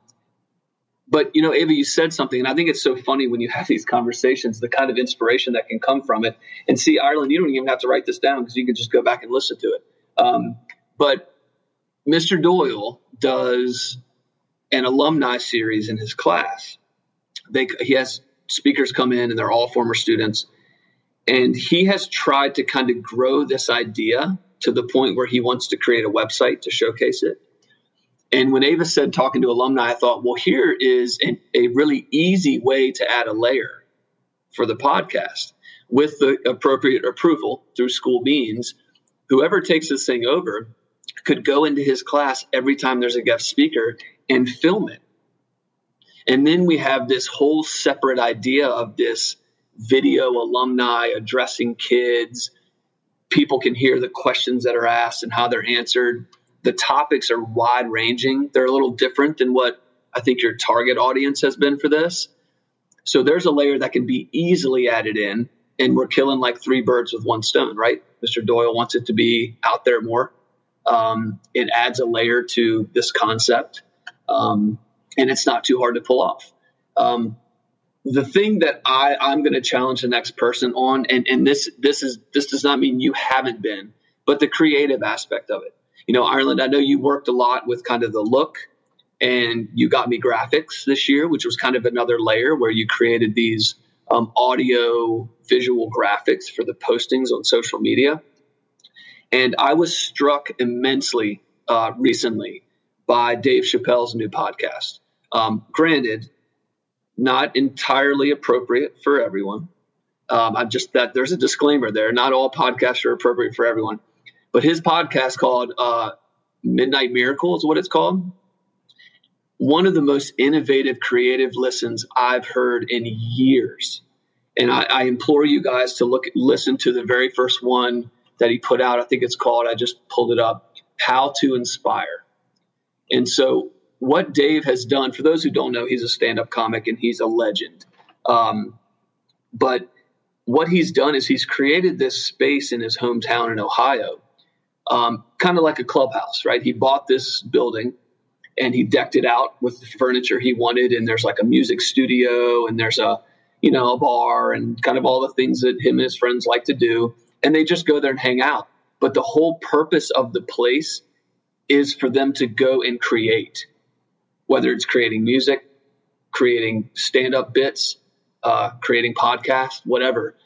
but you know, Ava, you said something, and I think it's so funny when you [LAUGHS] have these conversations, the kind of inspiration that can come from it. And see, Ireland, you don't even have to write this down because you can just go back and listen to it. Um, but Mr. Doyle does an alumni series in his class. They he has speakers come in, and they're all former students, and he has tried to kind of grow this idea to the point where he wants to create a website to showcase it. And when Ava said talking to alumni, I thought, well, here is an, a really easy way to add a layer for the podcast with the appropriate approval through school beans. Whoever takes this thing over could go into his class every time there's a guest speaker and film it. And then we have this whole separate idea of this video alumni addressing kids. People can hear the questions that are asked and how they're answered the topics are wide ranging. They're a little different than what I think your target audience has been for this. So there's a layer that can be easily added in, and we're killing like three birds with one stone, right? Mr. Doyle wants it to be out there more. Um, it adds a layer to this concept, um, and it's not too hard to pull off. Um, the thing that I, I'm going to challenge the next person on, and, and this this is this does not mean you haven't been, but the creative aspect of it you know, Ireland, I know you worked a lot with kind of the look and you got me graphics this year, which was kind of another layer where you created these um, audio visual graphics for the postings on social media. And I was struck immensely uh, recently by Dave Chappelle's new podcast. Um, granted, not entirely appropriate for everyone. Um, I'm just that there's a disclaimer there. Not all podcasts are appropriate for everyone. But his podcast called uh, Midnight Miracle is what it's called. One of the most innovative, creative listens I've heard in years. And I, I implore you guys to look, listen to the very first one that he put out. I think it's called. I just pulled it up. How to Inspire. And so, what Dave has done, for those who don't know, he's a stand-up comic and he's a legend. Um, but what he's done is he's created this space in his hometown in Ohio um, kind of like a clubhouse, right? He bought this building and he decked it out with the furniture he wanted. And there's like a music studio and there's a, you know, a bar and kind of all the things that him and his friends like to do. And they just go there and hang out. But the whole purpose of the place is for them to go and create, whether it's creating music, creating stand up bits, uh, creating podcasts, whatever.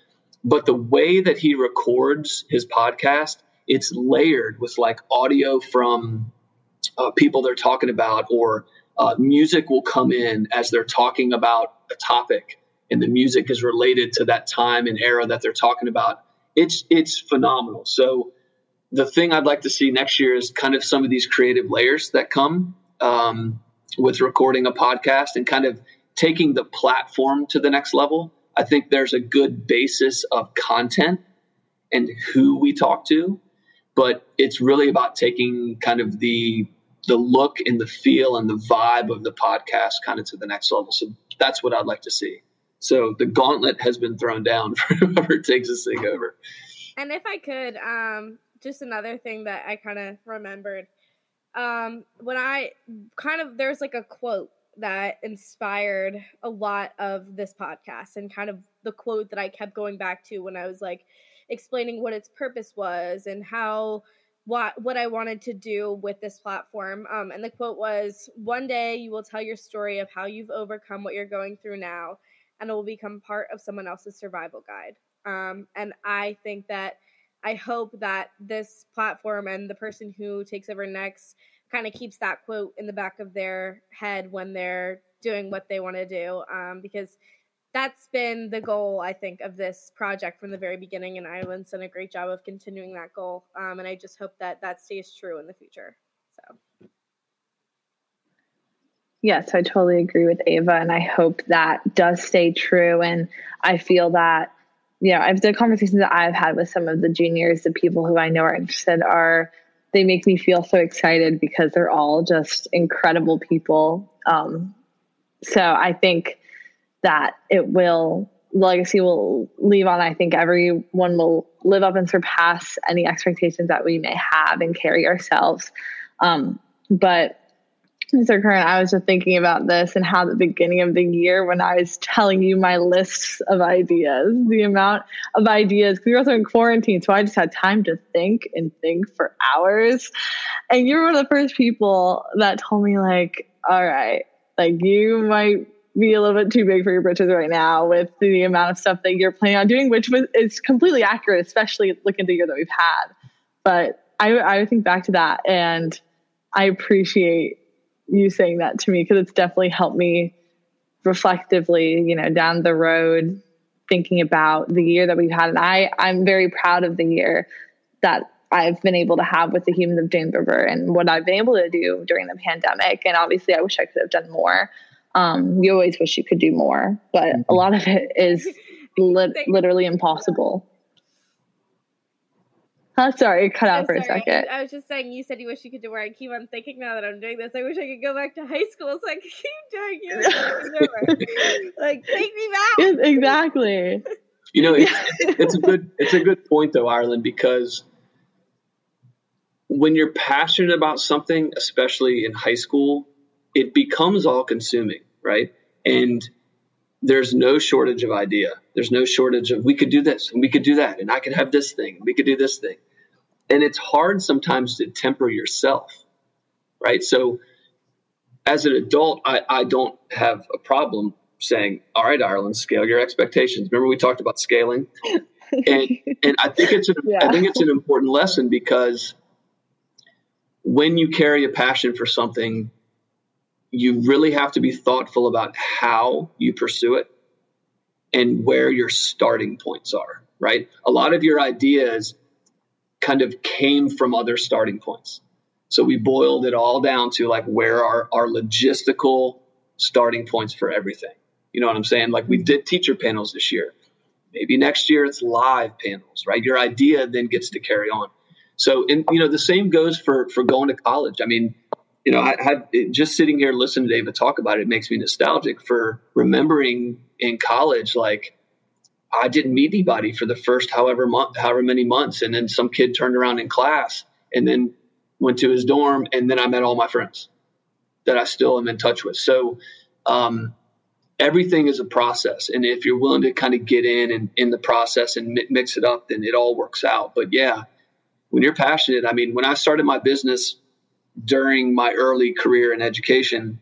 But the way that he records his podcast, it's layered with like audio from uh, people they're talking about, or uh, music will come in as they're talking about a topic, and the music is related to that time and era that they're talking about. It's it's phenomenal. So the thing I'd like to see next year is kind of some of these creative layers that come um, with recording a podcast and kind of taking the platform to the next level. I think there's a good basis of content and who we talk to, but it's really about taking kind of the the look and the feel and the vibe of the podcast kind of to the next level. So that's what I'd like to see. So the gauntlet has been thrown down [LAUGHS] for whoever takes this thing over. And if I could, um, just another thing that I kind of remembered. Um, when I kind of there's like a quote that inspired a lot of this podcast and kind of the quote that I kept going back to when I was like explaining what its purpose was and how what what I wanted to do with this platform. Um, and the quote was, "One day you will tell your story of how you've overcome what you're going through now, and it will become part of someone else's survival guide." Um, and I think that I hope that this platform and the person who takes over next kind of keeps that quote in the back of their head when they're doing what they want to do um, because that's been the goal i think of this project from the very beginning and ireland's done a great job of continuing that goal um, and i just hope that that stays true in the future so. Yes i totally agree with ava and i hope that does stay true and i feel that you know, I've the conversations that I've had with some of the juniors, the people who I know are interested are they make me feel so excited because they're all just incredible people. Um, so I think that it will legacy will leave on. I think everyone will live up and surpass any expectations that we may have and carry ourselves. Um, but Mr. Kern, I was just thinking about this and how the beginning of the year, when I was telling you my lists of ideas, the amount of ideas, because we were also in quarantine, so I just had time to think and think for hours. And you were one of the first people that told me, like, all right, like you might be a little bit too big for your britches right now with the amount of stuff that you're planning on doing, which was is completely accurate, especially looking at the year that we've had. But I, I think back to that and I appreciate you saying that to me because it's definitely helped me reflectively, you know, down the road thinking about the year that we've had. And I, I'm very proud of the year that I've been able to have with the Humans of James River and what I've been able to do during the pandemic. And obviously, I wish I could have done more. Um, you always wish you could do more, but a lot of it is [LAUGHS] li- literally impossible. Huh? Sorry, cut out I'm for sorry. a second. I was just saying, you said you wish you could do where I keep on thinking now that I'm doing this. I wish I could go back to high school so I could [LAUGHS] keep doing it. [LAUGHS] like, take me back. Yes, exactly. You know, it's, [LAUGHS] it's a good it's a good point though, Ireland, because when you're passionate about something, especially in high school, it becomes all consuming, right? And there's no shortage of idea. There's no shortage of we could do this and we could do that and I could have this thing, and we could do this thing and it's hard sometimes to temper yourself right so as an adult I, I don't have a problem saying all right ireland scale your expectations remember we talked about scaling and [LAUGHS] and i think it's a, yeah. i think it's an important lesson because when you carry a passion for something you really have to be thoughtful about how you pursue it and where your starting points are right a lot of your ideas kind of came from other starting points. So we boiled it all down to like where are our logistical starting points for everything. You know what I'm saying? Like we did teacher panels this year. Maybe next year it's live panels, right? Your idea then gets to carry on. So, and you know, the same goes for for going to college. I mean, you know, I have just sitting here listening to David talk about it, it makes me nostalgic for remembering in college, like I didn't meet anybody for the first however month, however many months, and then some kid turned around in class and then went to his dorm, and then I met all my friends that I still am in touch with. So, um, everything is a process. And if you're willing to kind of get in and in the process and mix it up, then it all works out. But yeah, when you're passionate, I mean, when I started my business during my early career in education,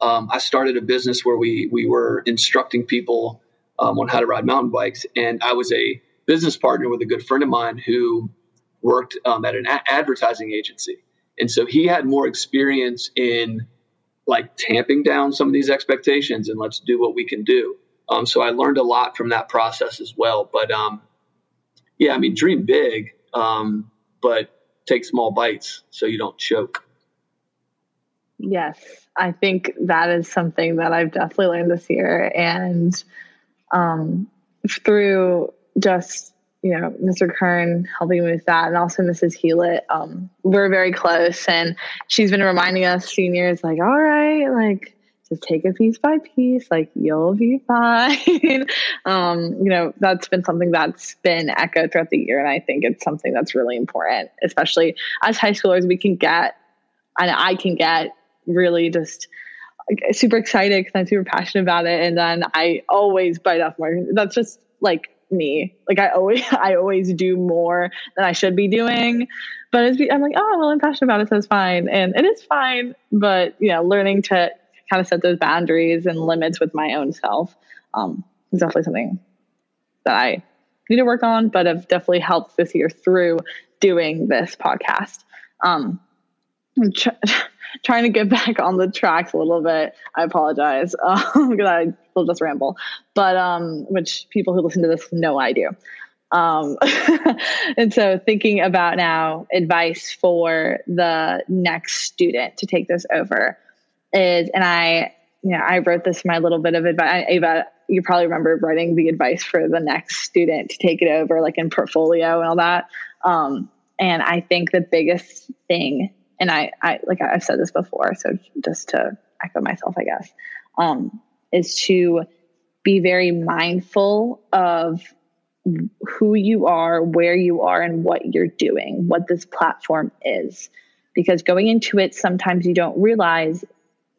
um, I started a business where we we were instructing people um, on how to ride mountain bikes, and I was a business partner with a good friend of mine who worked um, at an a- advertising agency, and so he had more experience in like tamping down some of these expectations and let's do what we can do. Um, so I learned a lot from that process as well. But um, yeah, I mean, dream big, um, but take small bites so you don't choke. Yes, I think that is something that I've definitely learned this year. And um, through just you know, Mr. Kern helping me with that, and also Mrs. Hewlett. Um, we're very close, and she's been reminding us seniors, like, all right, like, just take it piece by piece, like, you'll be fine. [LAUGHS] um, you know, that's been something that's been echoed throughout the year, and I think it's something that's really important, especially as high schoolers. We can get, and I can get really just super excited because I'm super passionate about it, and then I always bite off more. That's just like me. Like I always, [LAUGHS] I always do more than I should be doing. But it's, I'm like, oh, well, I'm passionate about it, so it's fine, and it is fine. But you know, learning to kind of set those boundaries and limits with my own self um, is definitely something that I need to work on, but have definitely helped this year through doing this podcast. Um, [LAUGHS] trying to get back on the tracks a little bit. I apologize [LAUGHS] because I will just ramble, but um, which people who listen to this know I do. Um, [LAUGHS] and so thinking about now advice for the next student to take this over is, and I, you know, I wrote this my little bit of advice. Ava, you probably remember writing the advice for the next student to take it over, like in portfolio and all that. Um, and I think the biggest thing and I, I like I've said this before, so just to echo myself, I guess, um, is to be very mindful of who you are, where you are, and what you're doing, what this platform is. Because going into it, sometimes you don't realize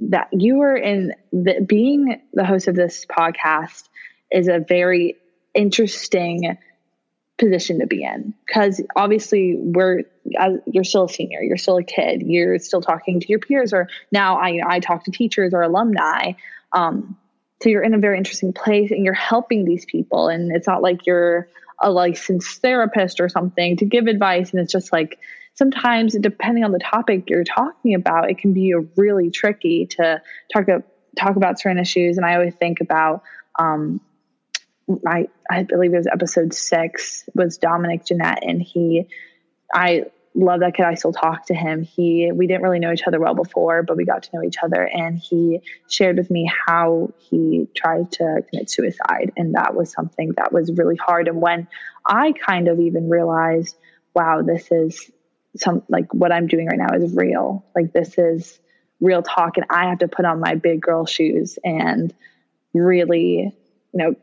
that you are in the, being the host of this podcast is a very interesting position to be in. Because obviously we're as you're still a senior you're still a kid you're still talking to your peers or now i i talk to teachers or alumni um, so you're in a very interesting place and you're helping these people and it's not like you're a licensed therapist or something to give advice and it's just like sometimes depending on the topic you're talking about it can be really tricky to talk about talk about certain issues and i always think about um, I I believe it was episode six was Dominic Jeanette, and he I love that kid. I still talk to him. He we didn't really know each other well before, but we got to know each other, and he shared with me how he tried to commit suicide, and that was something that was really hard. And when I kind of even realized, wow, this is some like what I'm doing right now is real. Like this is real talk, and I have to put on my big girl shoes and really, you know,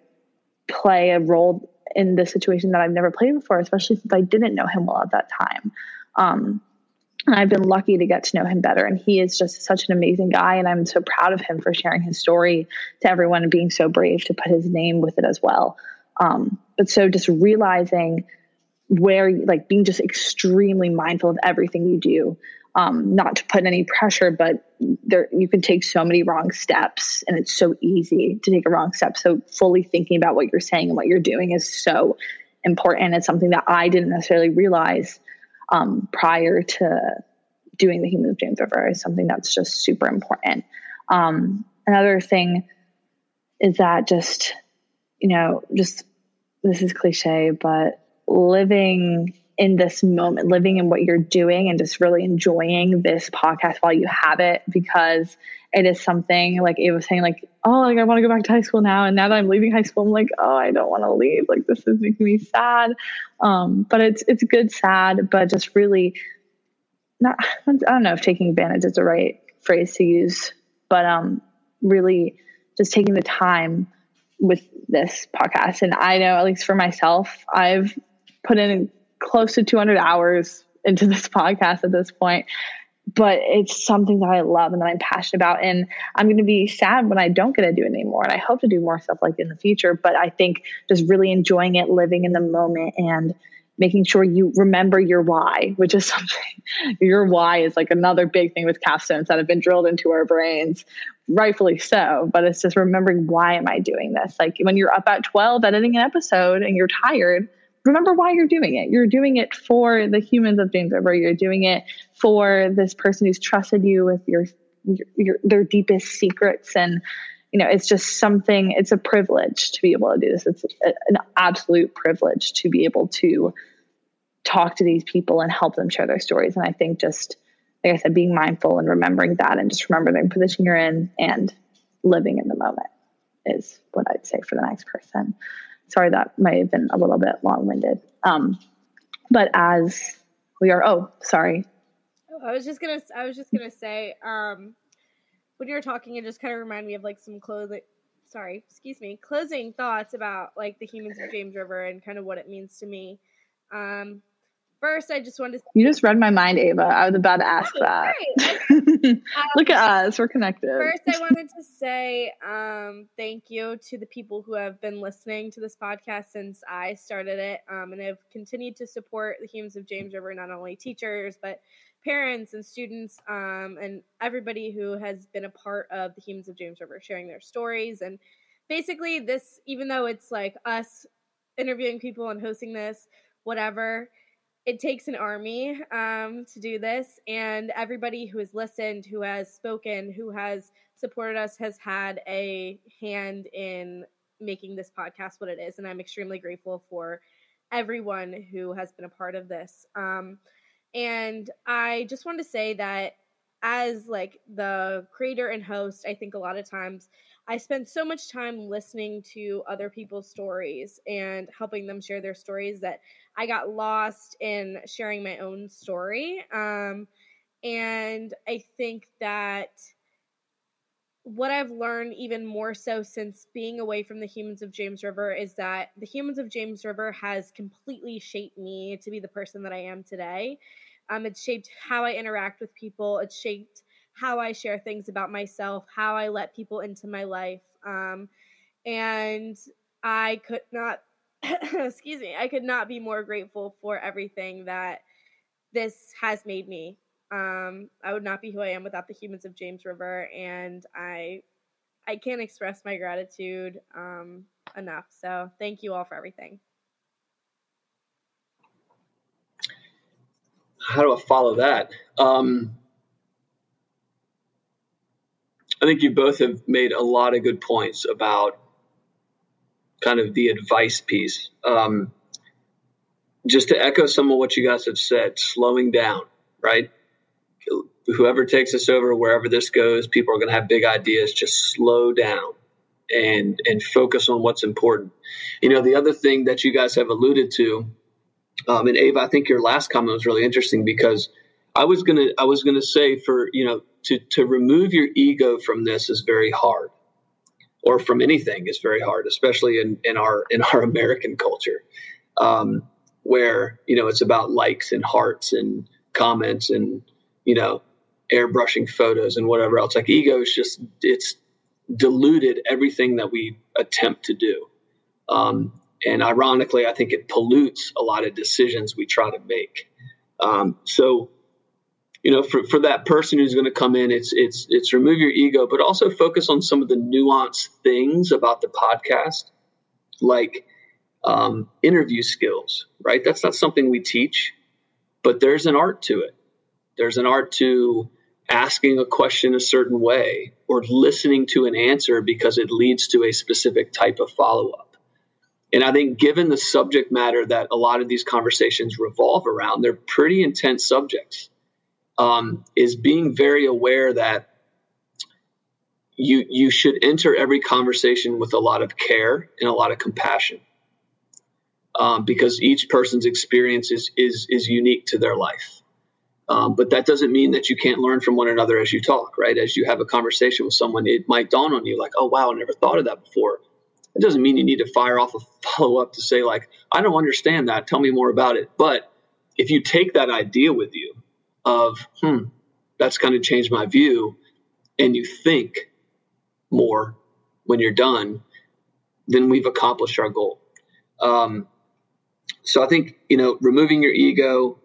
play a role in the situation that I've never played before, especially since I didn't know him well at that time. Um, and I've been lucky to get to know him better. And he is just such an amazing guy. And I'm so proud of him for sharing his story to everyone and being so brave to put his name with it as well. Um, but so just realizing where, like, being just extremely mindful of everything you do um, not to put any pressure, but there you can take so many wrong steps, and it's so easy to take a wrong step. So fully thinking about what you're saying and what you're doing is so important. It's something that I didn't necessarily realize um, prior to doing the Human James River is something that's just super important. Um, another thing is that just you know just this is cliche, but living in this moment, living in what you're doing and just really enjoying this podcast while you have it because it is something like Ava was saying, like, oh, like I want to go back to high school now. And now that I'm leaving high school, I'm like, oh, I don't want to leave. Like this is making me sad. Um, but it's it's good sad, but just really not I don't know if taking advantage is the right phrase to use, but um really just taking the time with this podcast. And I know, at least for myself, I've put in close to 200 hours into [LAUGHS] this podcast at this point but it's something that I love and that I'm passionate about. And I'm going to be sad when I don't get to do it anymore. And I hope to do more stuff like in the future. But I think just really enjoying it, living in the moment, and making sure you remember your why, which is [LAUGHS] something your why is like another big thing with capstones that have been drilled into our brains, rightfully so. But it's just remembering why am I doing this? Like when you're up at 12 editing an episode and you're tired, remember why you're doing it. You're doing it for the humans of James River. You're doing it for this person who's trusted you with your, your, their deepest secrets and you know it's just something it's a privilege to be able to do this it's a, an absolute privilege to be able to talk to these people and help them share their stories and i think just like i said being mindful and remembering that and just remembering the position you're in and living in the moment is what i'd say for the next person sorry that might have been a little bit long-winded. Um, but as we are oh sorry. I was just gonna i was just gonna say um, when you were talking it just kind of reminded me of like some clothing sorry excuse me closing thoughts about like the humans of james river and kind of what it means to me. Um, first i just wanted to you just read my mind ava. I was about to ask oh, that [LAUGHS] um, look at us. We're connected. first i wanted to say um, thank you to the people who have been listening to this podcast since i started it um, and have continued to support the humans of james river not only teachers but parents and students um, and everybody who has been a part of the humans of james river sharing their stories. And basically this even though it's like us interviewing people and hosting this whatever it takes an army um, to do this, and everybody who has listened, who has spoken, who has supported us has had a hand in making this podcast what it is. And I'm extremely grateful for everyone who has been a part of this. Um, and I just want to say that as like the creator and host, I think a lot of times I spend so much time listening to other people's stories and helping them share their stories that I got lost in sharing my own story. Um, and I think that what I've learned even more so since being away from the humans of James River is that the humans of James River has completely shaped me to be the person that I am today. Um, it's shaped how I interact with people. It's shaped how I share things about myself, how I let people into my life. Um, and I could not, [COUGHS] excuse me, I could not be more grateful for everything that this has made me. Um, I would not be who I am without the humans of James River, and I, I can't express my gratitude um, enough. So thank you all for everything. How do I follow that? Um, I think you both have made a lot of good points about kind of the advice piece. Um, just to echo some of what you guys have said, slowing down, right? Whoever takes us over, wherever this goes, people are going to have big ideas. Just slow down and and focus on what's important. You know, the other thing that you guys have alluded to, um, and Ava, I think your last comment was really interesting because I was gonna I was gonna say for you know to to remove your ego from this is very hard, or from anything is very hard, especially in in our in our [LAUGHS] American culture, um, where you know it's about likes and hearts and comments and you know airbrushing photos and whatever else. Like ego is just it's diluted everything that we attempt to do. Um, and ironically, I think it pollutes a lot of decisions we try to make. Um, so you know, for, for that person who's going to come in, it's it's it's remove your ego, but also focus on some of the nuanced things about the podcast, like um, interview skills. Right, that's not something we teach, but there's an art to it. There's an art to asking a question a certain way or listening to an answer because it leads to a specific type of follow up. And I think, given the subject matter that a lot of these conversations revolve around, they're pretty intense subjects um, is being very aware that you you should enter every conversation with a lot of care and a lot of compassion um, because each person's experience is is is unique to their life. Um, but that doesn't mean that you can't learn from one another as you talk, right? As you have a conversation with someone, it might dawn on you like, "Oh wow, I never thought of that before." It doesn't mean you need to fire off a [LAUGHS] follow up to say like, "I don't understand that. Tell me more about it." But if you take that idea with you of, hmm, That's kind of changed my view. And you think more when you're done, then we've accomplished our goal. Um, so I think, you know, removing your ego,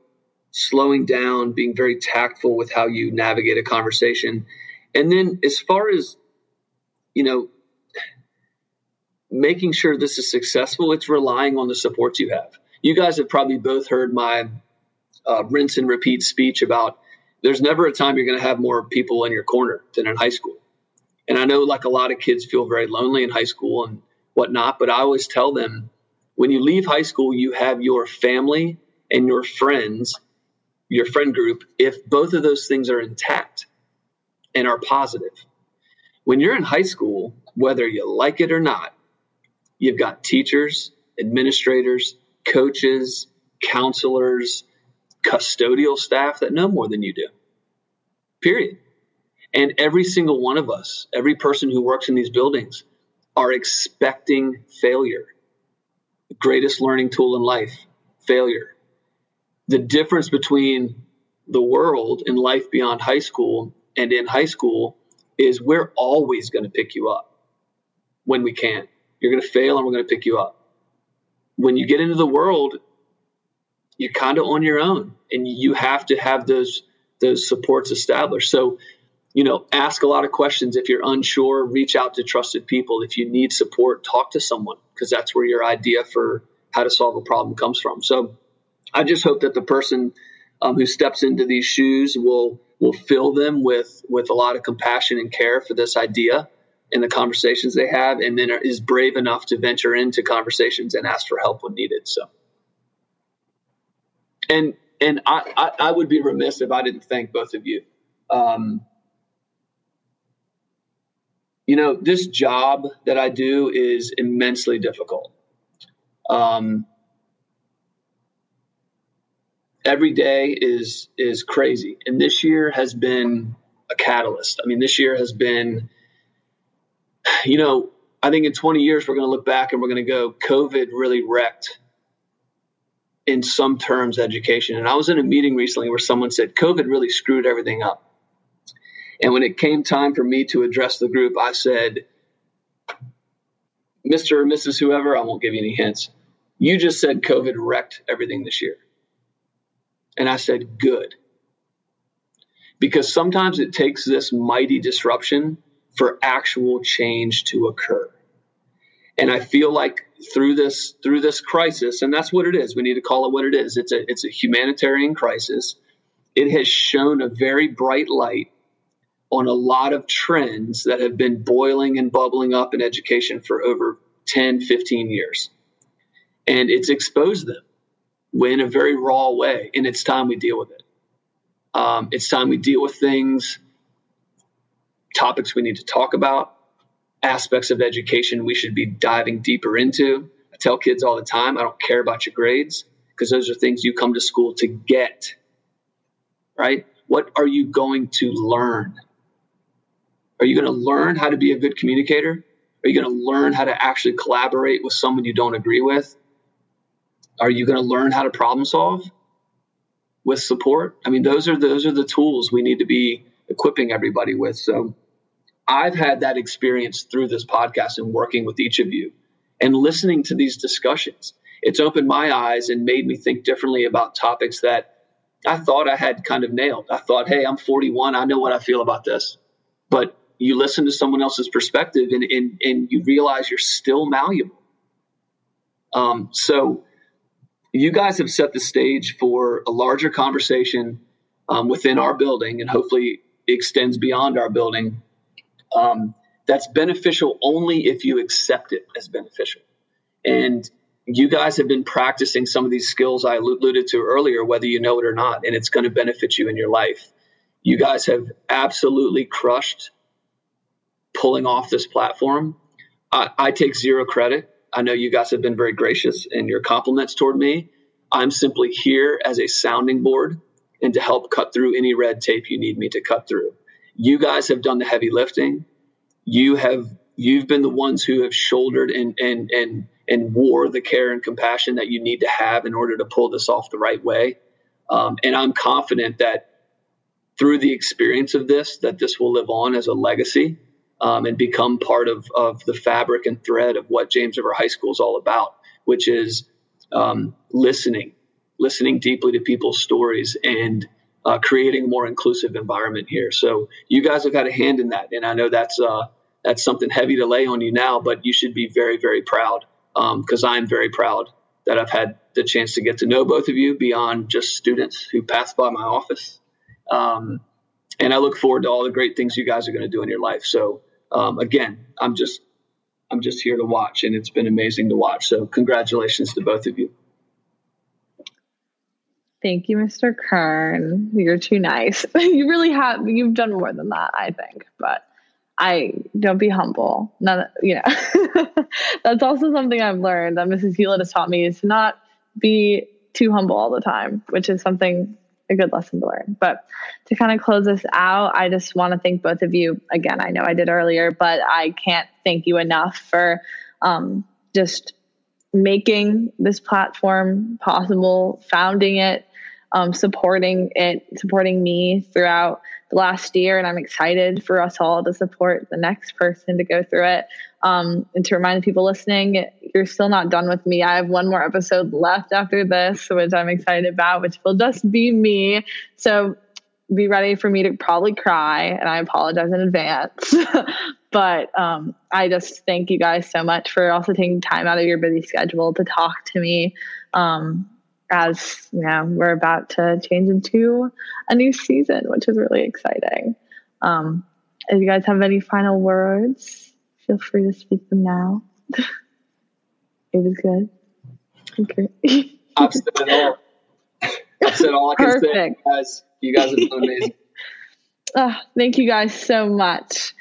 slowing down, being very tactful with how you navigate a conversation. And then as far as, you know, making sure this is successful, it's relying on the supports you have. You guys have probably both heard my uh, rinse and repeat speech about there's never a time you're going to have more people in your corner than in high school. And I know like a lot of kids feel very lonely in high school and whatnot, but I always tell them when you leave high school, you have your family and your friends, your friend group, if both of those things are intact and are positive. When you're in high school, whether you like it or not, you've got teachers, administrators, coaches, counselors, custodial staff that know more than you do. Period. And every single one of us, every person who works in these buildings, are expecting failure. The greatest learning tool in life, failure. The difference between the world and life beyond high school and in high school is we're always going to pick you up when we can. You're going to fail and we're going to pick you up. When you get into the world, you're kind of on your own and you have to have those those supports established. So you know, ask a lot of questions. If you're unsure, reach out to trusted people. If you need support, talk to someone because that's where your idea for how to solve a problem comes from. So I just hope that the person um, who steps into these shoes will will fill them with with a lot of compassion and care for this idea and the conversations they have, and then is brave enough to venture into conversations and ask for help when needed. So, and and I, I, I would be remiss if I didn't thank both of you. Um, you know, this job that I do is immensely difficult. Um, every day is is crazy, and this year has been a catalyst. I mean, this year has been, you know, I think in 20 years we're going to look back and we're going to go, COVID really wrecked in some terms education. And I was in a meeting recently where someone said COVID really screwed everything up. And when it came time for me to address the group, I said, Mr. or Mrs. Whoever, I won't give you any hints. You just said COVID wrecked everything this year. And I said, good. Because sometimes it takes this mighty disruption for actual change to occur. And I feel like through this through this crisis, and that's what it is. We need to call it what it is. It's a it's a humanitarian crisis. It has shown a very bright light on a lot of trends that have been boiling and bubbling up in education for over 10, 15 years. And it's exposed them in a very raw way. And it's time we deal with it. Um, it's time we deal with things, topics we need to talk about, aspects of education we should be diving deeper into. I tell kids all the time I don't care about your grades because those are things you come to school to get. Right? What are you going to learn? Are you going to learn how to be a good communicator? Are you going to learn how to actually collaborate with someone you don't agree with? Are you going to learn how to problem solve with support? I mean, those are those are the tools we need to be equipping everybody with. So I've had that experience through this podcast and working with each of you and listening to these discussions. It's opened my eyes and made me think differently about topics that I thought I had kind of nailed. I thought, hey, I'm 41. I know what I feel about this. But you listen to someone else's perspective and, and, and you realize you're still malleable. Um, so you guys have set the stage for a larger conversation um, within our building and hopefully extends beyond our building. Um, that's beneficial only if you accept it as beneficial. And you guys have been practicing some of these skills I alluded to earlier, whether you know it or not, and it's going to benefit you in your life. You guys have absolutely crushed pulling off this platform. I, I take zero credit. I know you guys have been very gracious in your compliments toward me. I'm simply here as a sounding board and to help cut through any red tape you need me to cut through. You guys have done the heavy lifting. You have you've been the ones who have shouldered and and and and wore the care and compassion that you need to have in order to pull this off the right way. Um, and I'm confident that through the experience of this that this will live on as a legacy um, and become part of, of the fabric and thread of what James River High School is all about, which is um, listening, listening deeply to people's stories and uh, creating a more inclusive environment here. So you guys have had a hand in that, and I know that's uh, that's something heavy to lay on you now, but you should be very, very proud because um, I'm very proud that I've had the chance to get to know both of you beyond just students who pass by my office. Um, and I look forward to all the great things you guys are going to do in your life. So um, again, I'm just I'm just here to watch, and it's been amazing to watch. So congratulations to both of you. Thank you, Mr. Kern. You're too nice. [LAUGHS] you really have you've done more than that, I think. But I don't be humble. None, you know, [LAUGHS] that's also something I've learned that Mrs. Hewlett has taught me is to not be too humble all the time, which is something a good lesson to learn. But to kind of close this out, I just want to thank both of you again. I know I did earlier, but I can't thank you enough for um, just making this platform possible, founding it, um, supporting it, supporting me throughout the last year. And I'm excited for us all to support the next person to go through it. Um, and to remind the people listening, you're still not done with me. I have one more episode left after this, which I'm excited about, which will just be me. So be ready for me to probably cry, and I apologize in advance. [LAUGHS] but um, I just thank you guys so much for also taking time out of your busy schedule to talk to me. Um, as you know, we're about to change into a new season, which is really exciting. Um, if you guys have any final words, Feel free to speak them now. [LAUGHS] it was good. Okay. [LAUGHS] I've said all. I've said all I can Perfect. say. Guys, you guys have been amazing. oh, [LAUGHS] thank you guys so much.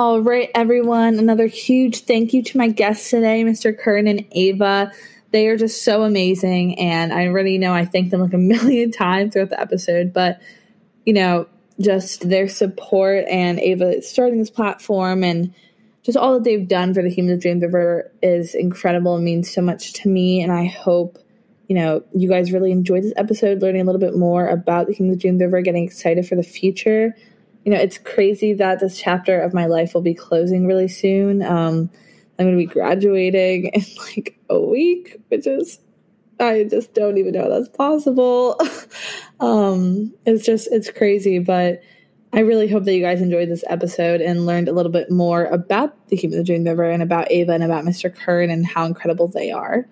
All right, everyone. Another huge thank you to my guests today, Mr. Kern and Ava. They are just so amazing. And I already know I thank them like a [LAUGHS] million times throughout the episode, but you know, just their support and Ava starting this platform and just all that they've done for the Humans of James River is incredible and means so much to me. And I hope, you know, you guys really enjoyed this episode, learning a little bit more about the Humans of James River, getting excited for the future. You know, it's crazy that this chapter of my life will be closing really soon. Um, I'm going to be graduating in [LAUGHS] like a week, which is, I just don't even know that's possible. [LAUGHS] um, it's just, it's crazy. But I really hope that you guys enjoyed this episode and learned a little bit more about the Humans of James River and about Ava and about Mr. Kern and how incredible they are.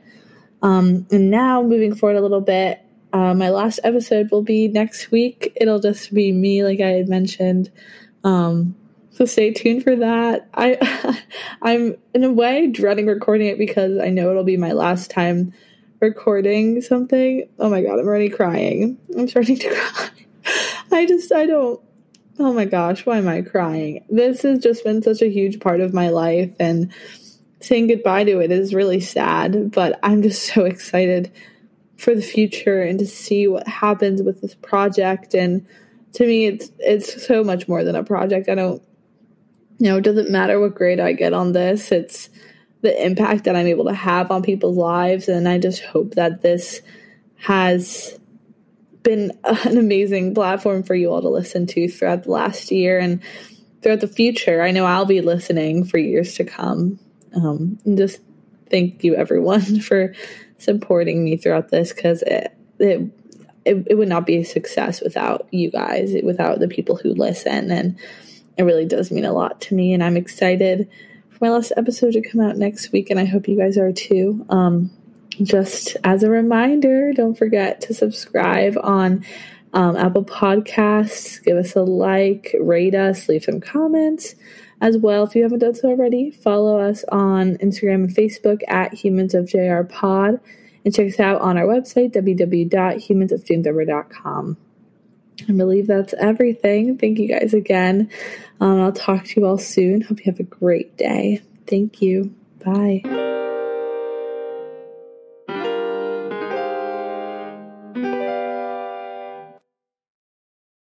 Um, and now, moving forward a little bit, uh, my last episode will be next week. It'll just be me, like I had mentioned. Um, so stay tuned for that. I [LAUGHS] I'm in a way dreading recording it because I know it'll be my last time recording something. Oh my god, I'm already crying. I'm starting to [LAUGHS] cry. I just I don't Oh my gosh, why am I crying? This has just been such a huge part of my life and saying goodbye to it is really sad, but I'm just so [LAUGHS] excited for the future and to see what happens with this project and to me it's it's so much more than a project. I don't you know, it doesn't matter what grade I get on this. It's the impact that I'm able to have on people's lives. And I just hope that this has been [LAUGHS] an amazing platform for you all to listen to throughout the last year and throughout the future. I know I'll be listening for years to come. Um, and just thank you, everyone, [LAUGHS] for supporting me throughout this because it, it, it, it would not be a success without you guys, without the people who listen. And it really does mean a lot to me, and I'm excited for my last episode to come out next week, and I hope you guys are too. Um, just as a reminder, don't forget to subscribe on um, Apple Podcasts. Give us a like, rate us, leave some comments as well. If you haven't done so already, follow us on Instagram and Facebook at Humans of JR Pod, and check us out on our website www.humansofjamesriver.com. I believe that's everything. Thank you guys again. Um, I'll talk to you all soon. Hope you have a great day. Thank you. Bye.